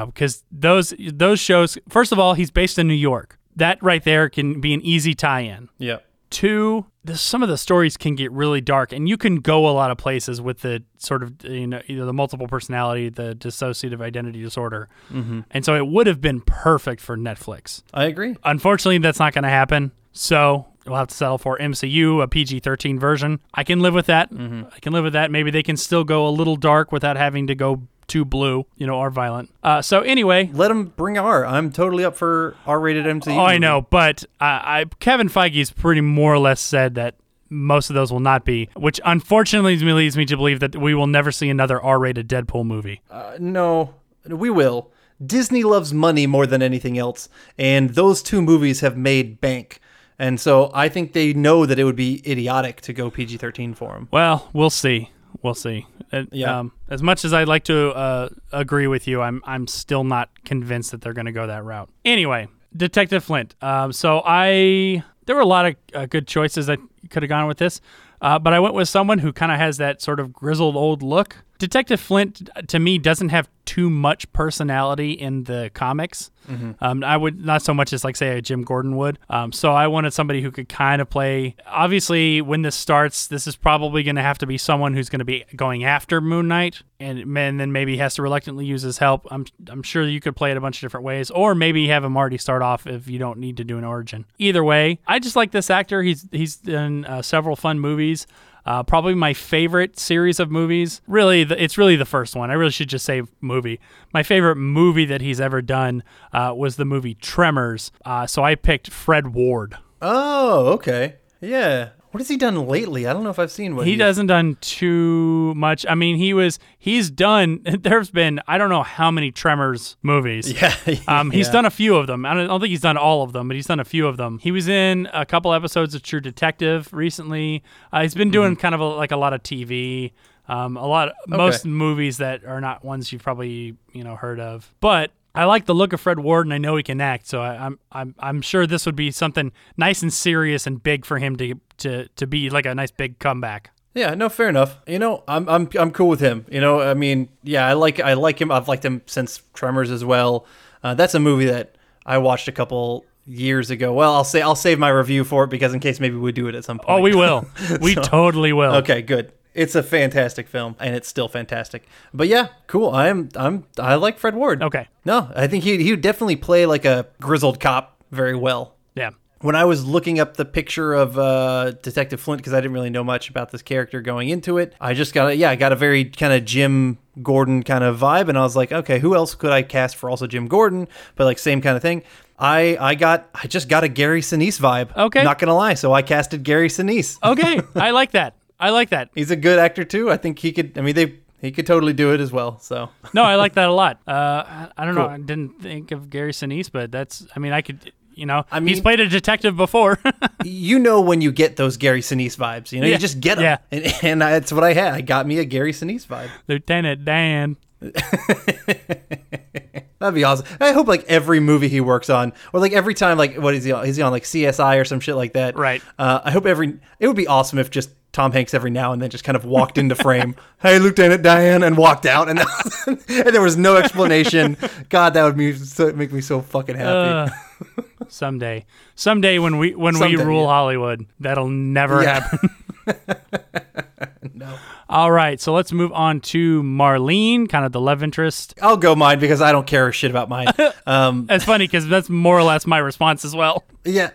Because those those shows, first of all, he's based in New York. That right there can be an easy tie-in. Yeah. Two, the, some of the stories can get really dark, and you can go a lot of places with the sort of you know either the multiple personality, the dissociative identity disorder, Mhm. and so it would have been perfect for Netflix. I agree. Unfortunately, that's not going to happen. So we'll have to settle for MCU, a PG-13 version. I can live with that. Mm-hmm. I can live with that. Maybe they can still go a little dark without having to go too blue, you know, or violent. Uh, so anyway, let them bring R. I'm totally up for R-rated MCU. Oh, I know, but I, I Kevin Feige's pretty more or less said that most of those will not be, which unfortunately leads me to believe that we will never see another R-rated Deadpool movie. Uh, no, we will. Disney loves money more than anything else, and those two movies have made bank. And so I think they know that it would be idiotic to go PG 13 for them. Well, we'll see. We'll see. Uh, Yeah. Um, as much as I'd like to uh, agree with you, I'm I'm still not convinced that they're going to go that route. Anyway, Detective Flint. Um, so I there were a lot of uh, good choices that could have gone with this, uh, but I went with someone who kind of has that sort of grizzled old look. Detective Flint to me doesn't have too much personality in the comics. Mhm. Um, I would not so much as like say a Jim Gordon would. Um, so I wanted somebody who could kind of play. Obviously, when this starts, this is probably going to have to be someone who's going to be going after Moon Knight, and, and then maybe has to reluctantly use his help. I'm I'm sure you could play it a bunch of different ways, or maybe have him already start off if you don't need to do an origin. Either way, I just like this actor. He's he's done uh, several fun movies. Uh, probably my favorite series of movies. Really, the, it's really the first one. I really should just say movie. My favorite movie that he's ever done uh, was the movie Tremors. Uh, so I picked Fred Ward. Oh, okay. Yeah. What has he done lately? I don't know if I've seen what he he's- doesn't done too much. I mean, he was he's done. There's been I don't know how many Tremors movies. Yeah, um, he's yeah. done a few of them. I don't, I don't think he's done all of them, but he's done a few of them. He was in a couple episodes of True Detective recently. Uh, he's been doing kind of a, like a lot of TV. Um, a lot, most movies that are not ones you've probably you know heard of, but. I like the look of Fred Ward, and I know he can act, so I, I'm I'm I'm sure this would be something nice and serious and big for him to to to be like a nice big comeback. Yeah, no, fair enough. You know, I'm I'm I'm cool with him. You know, I mean, yeah, I like I like him. I've liked him since Tremors as well. Uh, that's a movie that I watched a couple years ago. Well, I'll say I'll save my review for it because in case maybe we do it at some point. Oh, we will. We totally will. Okay, good. It's a fantastic film, and it's still fantastic. But yeah, cool. I'm I'm I like Fred Ward. Okay. No, I think he he would definitely play like a grizzled cop very well. Yeah. When I was looking up the picture of uh, Detective Flint because I didn't really know much about this character going into it, I just got a yeah, I got a very kind of Jim Gordon kind of vibe, and I was like, okay, who else could I cast for also Jim Gordon, but like same kind of thing. I I got I just got a Gary Sinise vibe. Okay. not gonna lie, so I casted Gary Sinise. Okay, I like that. I like that. He's a good actor too. I think he could. I mean, they he could totally do it as well. So No, I like that a lot. Uh, I- I don't know. I didn't think of Gary Sinise, but that's. I mean, I could. You know, I mean, he's played a detective before. you know when you get those Gary Sinise vibes. You know, Yeah. you just get them. Yeah. And, and that's what I had. I got me a Gary Sinise vibe. Lieutenant Dan. That'd be awesome. I hope like every movie he works on, or like every time, like what is he on? Is he on like CSI or some shit like that? Right. Uh, I hope every. It would be awesome if just Tom Hanks every now and then just kind of walked into frame. hey, Lieutenant Diane, and walked out, and, and there was no explanation. God, that would be so, make me so fucking happy. Uh, someday, someday when we when Someday, we rule yeah. Hollywood, that'll never Yeah. happen. no. All right, so let's move on to Marlene, kind of the love interest. I'll go mine because I don't care shit about mine. Um, That's funny because that's more or less my response as well. Yeah.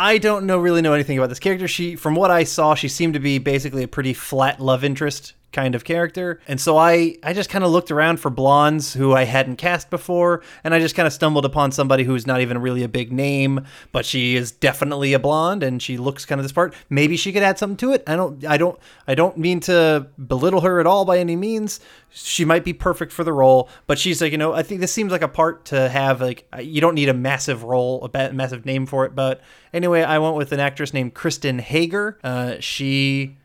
I don't know really know anything about this character. She, from what I saw, she seemed to be basically a pretty flat love interest kind of character. And so I, I just kind of looked around for blondes who I hadn't cast before, and I just kind of stumbled upon somebody who's not even really a big name, but she is definitely a blonde and she looks kind of this part. Maybe she could add something to it. I don't I don't I don't mean to belittle her at all by any means. She might be perfect for the role, but she's like, you know, I think this seems like a part to have like you don't need a massive role, a massive name for it, but anyway, I went with an actress named Kristen Hager. Uh, she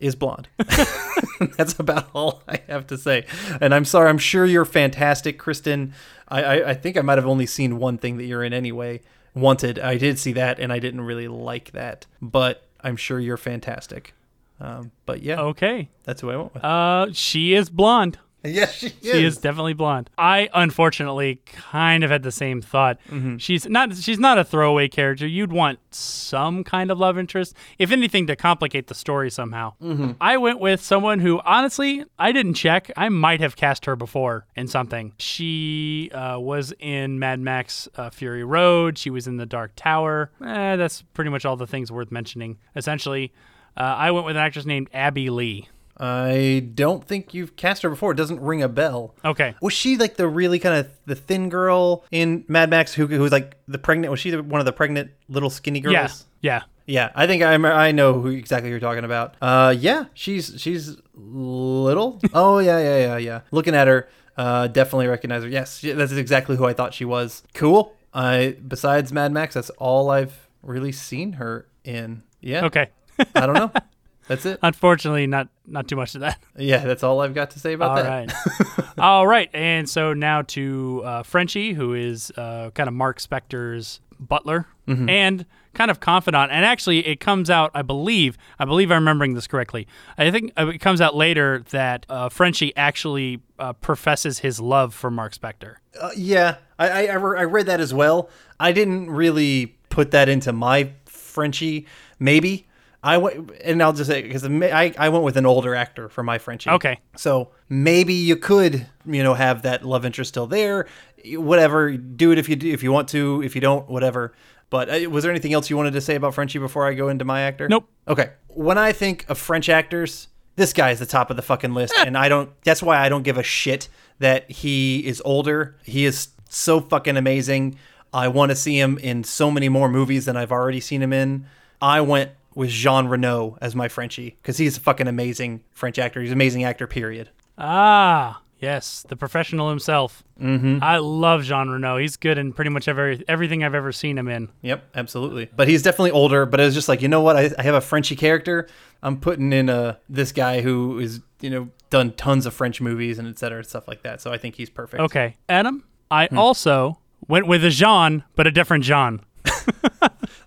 is blonde. That's about all I have to say. And I'm sorry, I'm sure you're fantastic, Kristen. I, I, I think I might have only seen one thing that you're in anyway. Wanted. I did see that, and I didn't really like that. But I'm sure you're fantastic. Um, but yeah, Okay. that's who I went with. Uh, she is blonde. Yes, she She is. is definitely blonde. I unfortunately kind of had the same thought. Mm-hmm. She's not she's not a throwaway character. You'd want some kind of love interest, if anything, to complicate the story somehow. Mhm. I went with someone who honestly I didn't check. I might have cast her before in something. She uh, was in Mad Max uh, Fury Road. She was in The Dark Tower. Eh, that's pretty much all the things worth mentioning. Essentially, uh, I went with an actress named Abby Lee. I don't think you've cast her before. It doesn't ring a bell. Okay. Was she like the really kind of the thin girl in Mad Max who, who was like the pregnant? Was she the, one of the pregnant little skinny girls? Yeah. Yeah. Yeah, I think I I know who exactly you're talking about. Uh, yeah, she's she's little. oh yeah, yeah, yeah, yeah. Looking at her, uh, definitely recognize her. Yes, she- that's exactly who I thought she was. Cool. I besides Mad Max, that's all I've really seen her in. Yeah. Okay. I don't know. That's it. Unfortunately, not not too much of that. Yeah, that's all I've got to say about All that. right. All right. And so now to uh, Frenchie, who is uh, kind of Mark Spector's butler Mhm. and kind of confidant. And actually, it comes out, I believe, I believe I'm remembering this correctly. I think uh, it comes out later that uh, Frenchie actually uh, professes his love for Mark Spector. Uh, yeah, I, I I I read that as well. I didn't really put that into my Frenchie. Maybe I went, and I'll just say because I I went with an older actor for my Frenchie. Okay. so maybe you could you know have that love interest still there. Whatever, do it if you do, if you want to. If you don't, whatever. But uh, was there anything else you wanted to say about Frenchie before I go into my actor? Nope. Okay. When I think of French actors, this guy is the top of the fucking list, and I don't. That's why I don't give a shit that he is older. He is so fucking amazing. I want to see him in so many more movies than I've already seen him in. I went with Jean Reno as my Frenchie because he's a fucking amazing French actor. He's an amazing actor. Period. Ah, yes, the professional himself. Mhm. I love Jean Reno. He's good in pretty much every everything I've ever seen him in. Yep, absolutely. But he's definitely older. But it was just like, you know what? I, I have a Frenchie character. I'm putting in a this guy who is, you know, done tons of French movies and et cetera, stuff like that. So I think he's perfect. Okay, Adam, I Hmm. also went with a Jean, but a different Jean.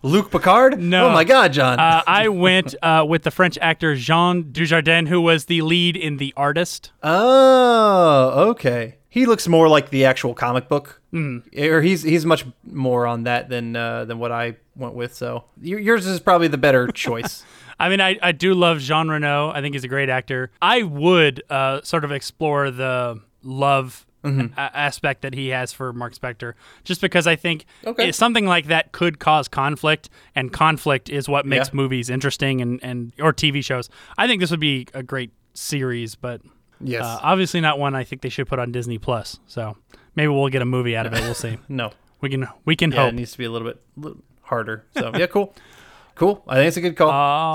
Luc Picard? No. Oh my God, John. Uh, I went uh, with the French actor Jean Dujardin, who was the lead in The Artist. Oh, okay. He looks more like the actual comic book, Mhm. or he's he's much more on that than uh, than what I went with. So yours is probably the better choice. I mean, I, I do love Jean Reno. I think he's a great actor. I would uh, sort of explore the love Mhm. a- aspect that he has for Mark Spector, just because I think Okay. it- something like that could cause conflict, and conflict is what makes Yeah. movies interesting and, and or TV shows. I think this would be a great series, but Yes. uh, obviously not one I think they should put on Disney Plus. So maybe we'll get a movie out of it. We'll see. no, we can we can yeah, hope. it needs to be a little bit harder. So yeah, cool, cool. I think it's a good call.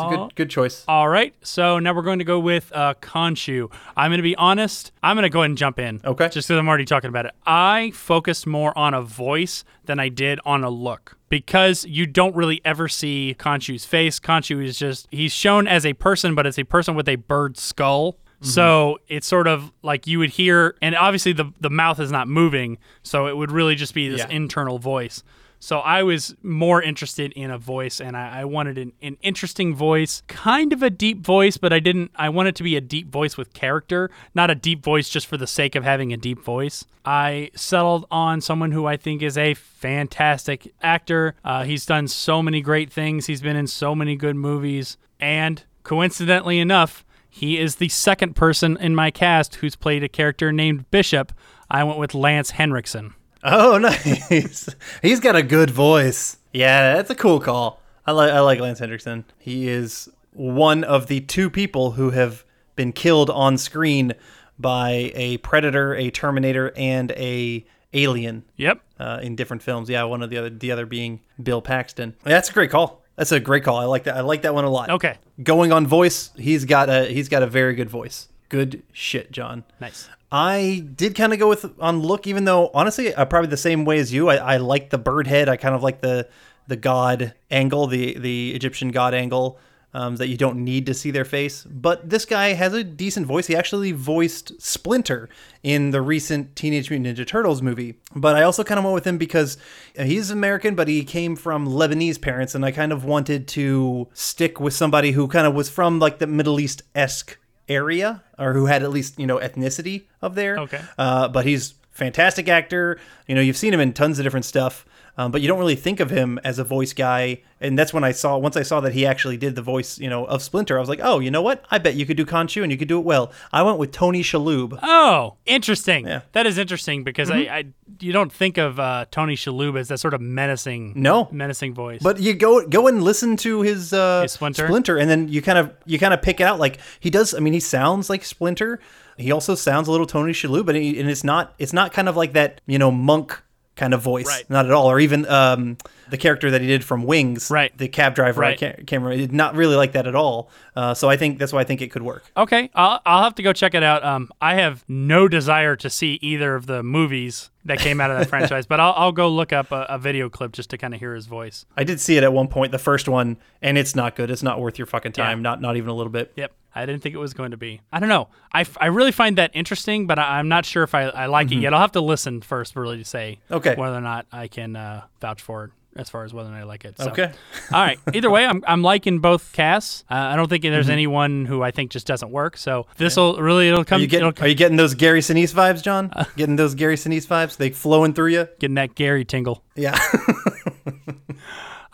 it's a good good choice. All right, so now we're going to go with uh, Khonshu. I'm going to be honest. I'm going to go ahead and jump in. Okay. Just because I'm already talking about it. I focused more on a voice than I did on a look because you don't really ever see Khonshu's face. Khonshu is just he's shown as a person, but it's a person with a bird skull. So it's sort of like you would hear, and obviously the the mouth is not moving, so it would really just be this Yeah. internal voice. So I was more interested in a voice, and I, I wanted an, an interesting voice, kind of a deep voice, but I didn't. I wanted it to be a deep voice with character, not a deep voice just for the sake of having a deep voice. I settled on someone who I think is a fantastic actor. Uh, he's done so many great things. He's been in so many good movies, and coincidentally enough, he is the second person in my cast who's played a character named Bishop. I went with Lance Henriksen. Oh, nice. He's got a good voice. Yeah, that's a cool call. I like I like Lance Henriksen. He is one of the two people who have been killed on screen by a predator, a Terminator, and a alien. Yep. Uh, in different films. Yeah, one of the other, the other being Bill Paxton. That's a great call. That's a great call. I like that. I like that one a lot. Okay. Going on voice, he's got a he's got a very good voice. Good shit, John. Nice. I did kind of go with on look, even though honestly, uh, probably the same way as you. I, I like the bird head. I kind of like the the god angle, the the Egyptian god angle. Um, that you don't need to see their face, but this guy has a decent voice. He actually voiced Splinter in the recent Teenage Mutant Ninja Turtles movie. But I also kind of went with him because uh, he's American, but he came from Lebanese parents, and I kind of wanted to stick with somebody who kind of was from like the Middle East esque area or who had at least you know ethnicity of there. Okay. uh, but he's fantastic actor. You know you've seen him in tons of different stuff um, but you don't really think of him as a voice guy and that's when i saw once i saw that he actually did the voice you know of splinter i was like oh you know what i bet you could do Khonshu and you could do it well i went with tony shalhoub Oh, interesting. Yeah. That is interesting because Mhm. I, I you don't think of uh, Tony Shalhoub as that sort of menacing, No. menacing voice. But you go go and listen to his, uh, Splinter? and then you kind of you kind of pick it out. Like he does. I mean, he sounds like Splinter. He also sounds a little Tony Shalhoub, but he, and it's not it's not kind of like that you know monk kind of voice, Right. not at all. Or even um, the character that he did from Wings, right? The cab driver, Right. I can't, can't remember. It's not really like that at all. Uh, so I think that's why I think it could work. Okay, I'll, I'll have to go check it out. Um, I have no desire to see either of the movies that came out of that franchise, but I'll, I'll go look up a, a video clip just to kind of hear his voice. I did see it at one point, the first one, and it's not good. It's not worth your fucking time. Yeah. Not not even a little bit. Yep. I didn't think it was going to be. I don't know. I, f- I really find that interesting, but I, I'm not sure if I, I like it Mhm. yet. I'll have to listen first, really, to say Okay. whether or not I can uh, vouch for it as far as whether or not I like it. So. Okay. All right. Either way, I'm, I'm liking both casts. Uh, I don't think there's Mhm. anyone who I think just doesn't work. So this will really it'll come. Are you, getting, it'll, are you getting those Gary Sinise vibes, John? getting those Gary Sinise vibes? They flowing through you? Getting that Gary tingle. Yeah.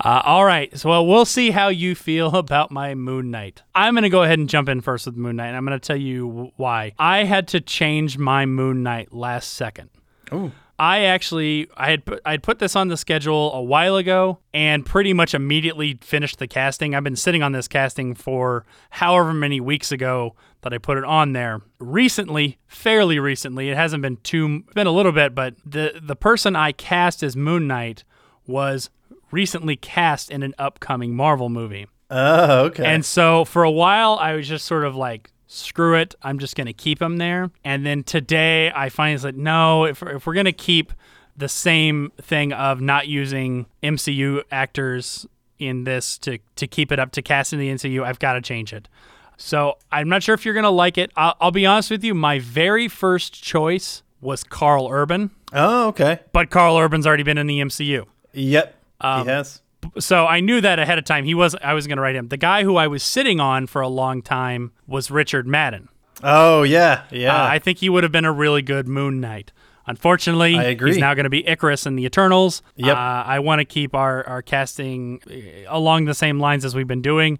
Uh, all right. So well, we'll see how you feel about my Moon Knight. I'm going to go ahead and jump in first with Moon Knight. and I'm going to tell you w- why. I had to change my Moon Knight last second. Oh. I actually I had put, I had put this on the schedule a while ago and pretty much immediately finished the casting. I've been sitting on this casting for however many weeks ago that I put it on there. Recently, fairly recently, it hasn't been too been a little bit, but the the person I cast as Moon Knight was recently cast in an upcoming Marvel movie. Oh, okay. And so for a while, I was just sort of like, screw it. I'm just going to keep him there. And then today, I finally said, no, if, if we're going to keep the same thing of not using MCU actors in this to, to keep it up to cast in the MCU, I've got to change it. So I'm not sure if you're going to like it. I'll, I'll be honest with you. My very first choice was Carl Urban. Oh, okay. But Carl Urban's already been in the MCU. Yep. Um, he has. So I knew that ahead of time. He was I was going to write him. The guy who I was sitting on for a long time was Richard Madden. Oh yeah, yeah. Uh, I think he would have been a really good Moon Knight. Unfortunately, I agree. he's now going to be Icarus in the Eternals. Yep. Uh, I want to keep our, our casting uh, along the same lines as we've been doing.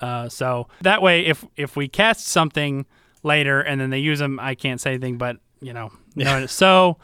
Uh, so that way, if if we cast something later and then they use them, I can't say anything. But you know, Yeah. so.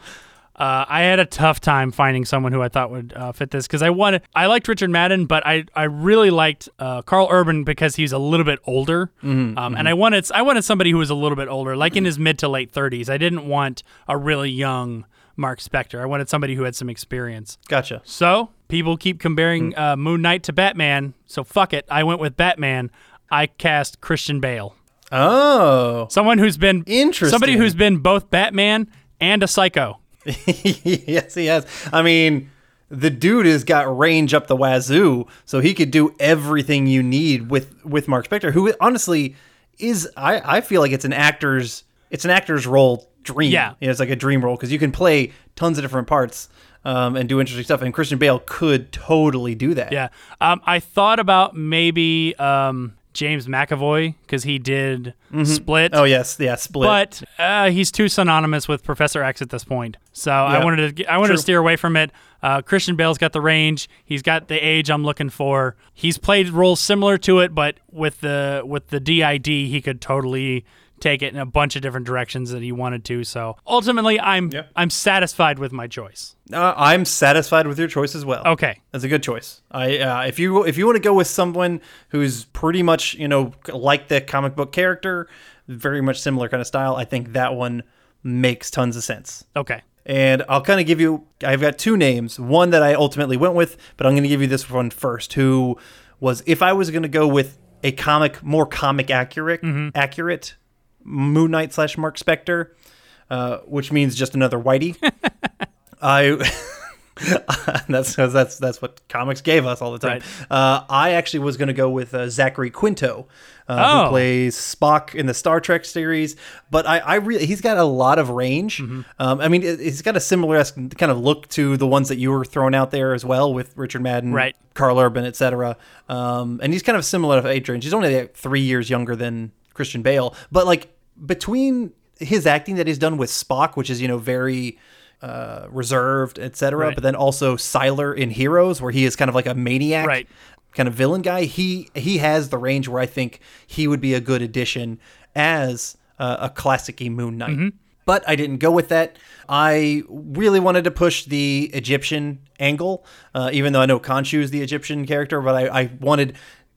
Uh, I had a tough time finding someone who I thought would uh, fit this because I wanted I liked Richard Madden, but I, I really liked uh, Carl Urban because he's a little bit older, Mhm, um, mhm. and I wanted I wanted somebody who was a little bit older, like in his mid to late thirties. I didn't want a really young Mark Spector. I wanted somebody who had some experience. Gotcha. So people keep comparing uh, Moon Knight to Batman, so fuck it. I went with Batman. I cast Christian Bale. Oh, someone who's been interesting. Somebody who's been both Batman and a psycho. yes, he has. I mean, the dude has got range up the wazoo, so he could do everything you need with with Mark Spector, who honestly is. I I feel like it's an actor's it's an actor's role dream. Yeah. You know, it's like a dream role because you can play tons of different parts. Um, and do interesting stuff, and Christian Bale could totally do that. Yeah. Um, I thought about maybe um, James McAvoy because he did Mhm. Split. Oh yes, yeah, Split. But uh, he's too synonymous with Professor X at this point. So I wanted to I wanted to steer away from it. Uh, Christian Bale's got the range. He's got the age I'm looking for. He's played roles similar to it, but with the with the DID, he could totally take it in a bunch of different directions that he wanted to. So ultimately, I'm I'm satisfied with my choice. Uh, I'm satisfied with your choice as well. Okay, that's a good choice. I uh, if you if you want to go with someone who's pretty much you know like the comic book character, very much similar kind of style, I think that one makes tons of sense. Okay. And I'll kind of give you, I've got two names. One that I ultimately went with, but I'm going to give you this one first, who was, if I was going to go with a comic, more comic accurate, accurate Moon Knight slash Mark Spector, uh, which means just another Whitey. I. that's that's that's what comics gave us all the time. Uh, I actually was going to go with uh, Zachary Quinto, uh, Oh. who plays Spock in the Star Trek series. But I, I really he's got a lot of range. Mm-hmm. Um, I mean, he's got a similar kind of look to the ones that you were throwing out there as well with Richard Madden, Right. Carl Urban, etc. Um, and he's kind of similar to age range. He's only like three years younger than Christian Bale, but like between his acting that he's done with Spock, which is you know very uh, reserved, etc. Right. But then also Sylar in Heroes, where he is kind of like a maniac, Right. kind of villain guy. He he has the range where I think he would be a good addition as uh, a classic-y Moon Knight. Mm-hmm. But I didn't go with that. I really wanted to push the Egyptian angle, uh, even though I know Khonshu is the Egyptian character. But I, I wanted.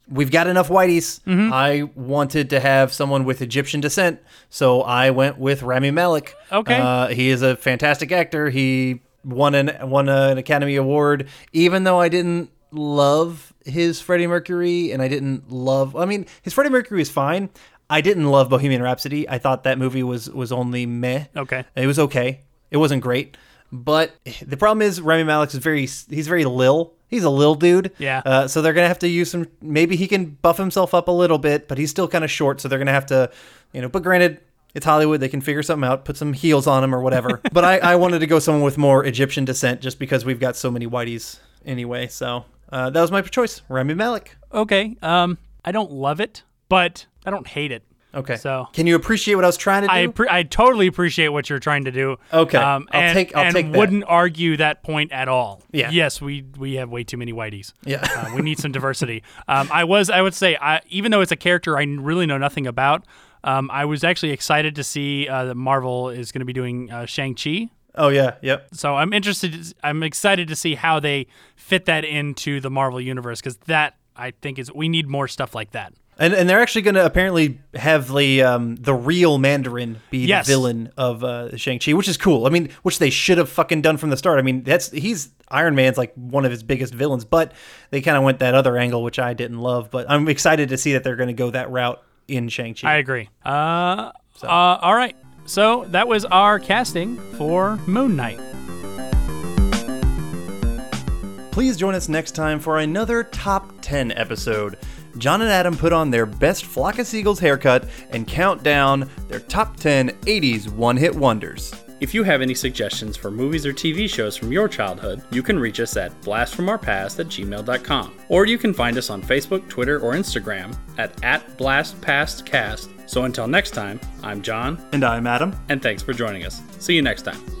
We've got enough whiteys. Mm-hmm. I wanted to have someone with Egyptian descent, so I went with Rami Malek. Okay. Uh, he is a fantastic actor. He won an won an Academy Award, even though I didn't love his Freddie Mercury, and I didn't love. I mean, his Freddie Mercury is fine. I didn't love Bohemian Rhapsody. I thought that movie was was only meh. Okay. It was okay. It wasn't great. But the problem is Rami Malek is very he's very lil. He's a little dude. Yeah. Uh, so they're gonna have to use some. Maybe he can buff himself up a little bit, but he's still kind of short. So they're gonna have to, you know. But granted, it's Hollywood. They can figure something out. Put some heels on him or whatever. but I, I wanted to go someone with more Egyptian descent, just because we've got so many whiteys anyway. So uh, that was my choice, Rami Malek. Okay. Um, I don't love it, but I don't hate it. Okay. So Can you appreciate what I was trying to do? I pre- I totally appreciate what you're trying to do. Okay. Um, I'll and, take- I'll and take that. wouldn't argue that point at all. Yeah. Yes, we we have way too many whiteys. Yeah. Uh, we need some diversity. Um, I was I would say I, even though it's a character I really know nothing about, um, I was actually excited to see uh, that Marvel is going to be doing uh, Shang Chi. oh yeah. Yep. So I'm interested. I'm excited to see how they fit that into the Marvel universe because that I think is we need more stuff like that. And and they're actually going to apparently have the um the real Mandarin be Yes. the villain of uh, Shang Chi, which is cool. I mean, which they should have fucking done from the start. I mean, that's he's Iron Man's like one of his biggest villains, but they kind of went that other angle, which I didn't love. But I'm excited to see that they're going to go that route in Shang Chi. I agree. Uh, uh, all right. So that was our casting for Moon Knight. Please join us next time for another top 10 episode. John and Adam put on their best flock of seagulls haircut and count down their top 10 80s one hit wonders. If you have any suggestions for movies or TV shows from your childhood, you can reach us at blastfromourpast at gmail.com. Or you can find us on Facebook, Twitter, or Instagram at, at blastpastcast. So until next time, I'm John. And I'm Adam. And thanks for joining us. See you next time.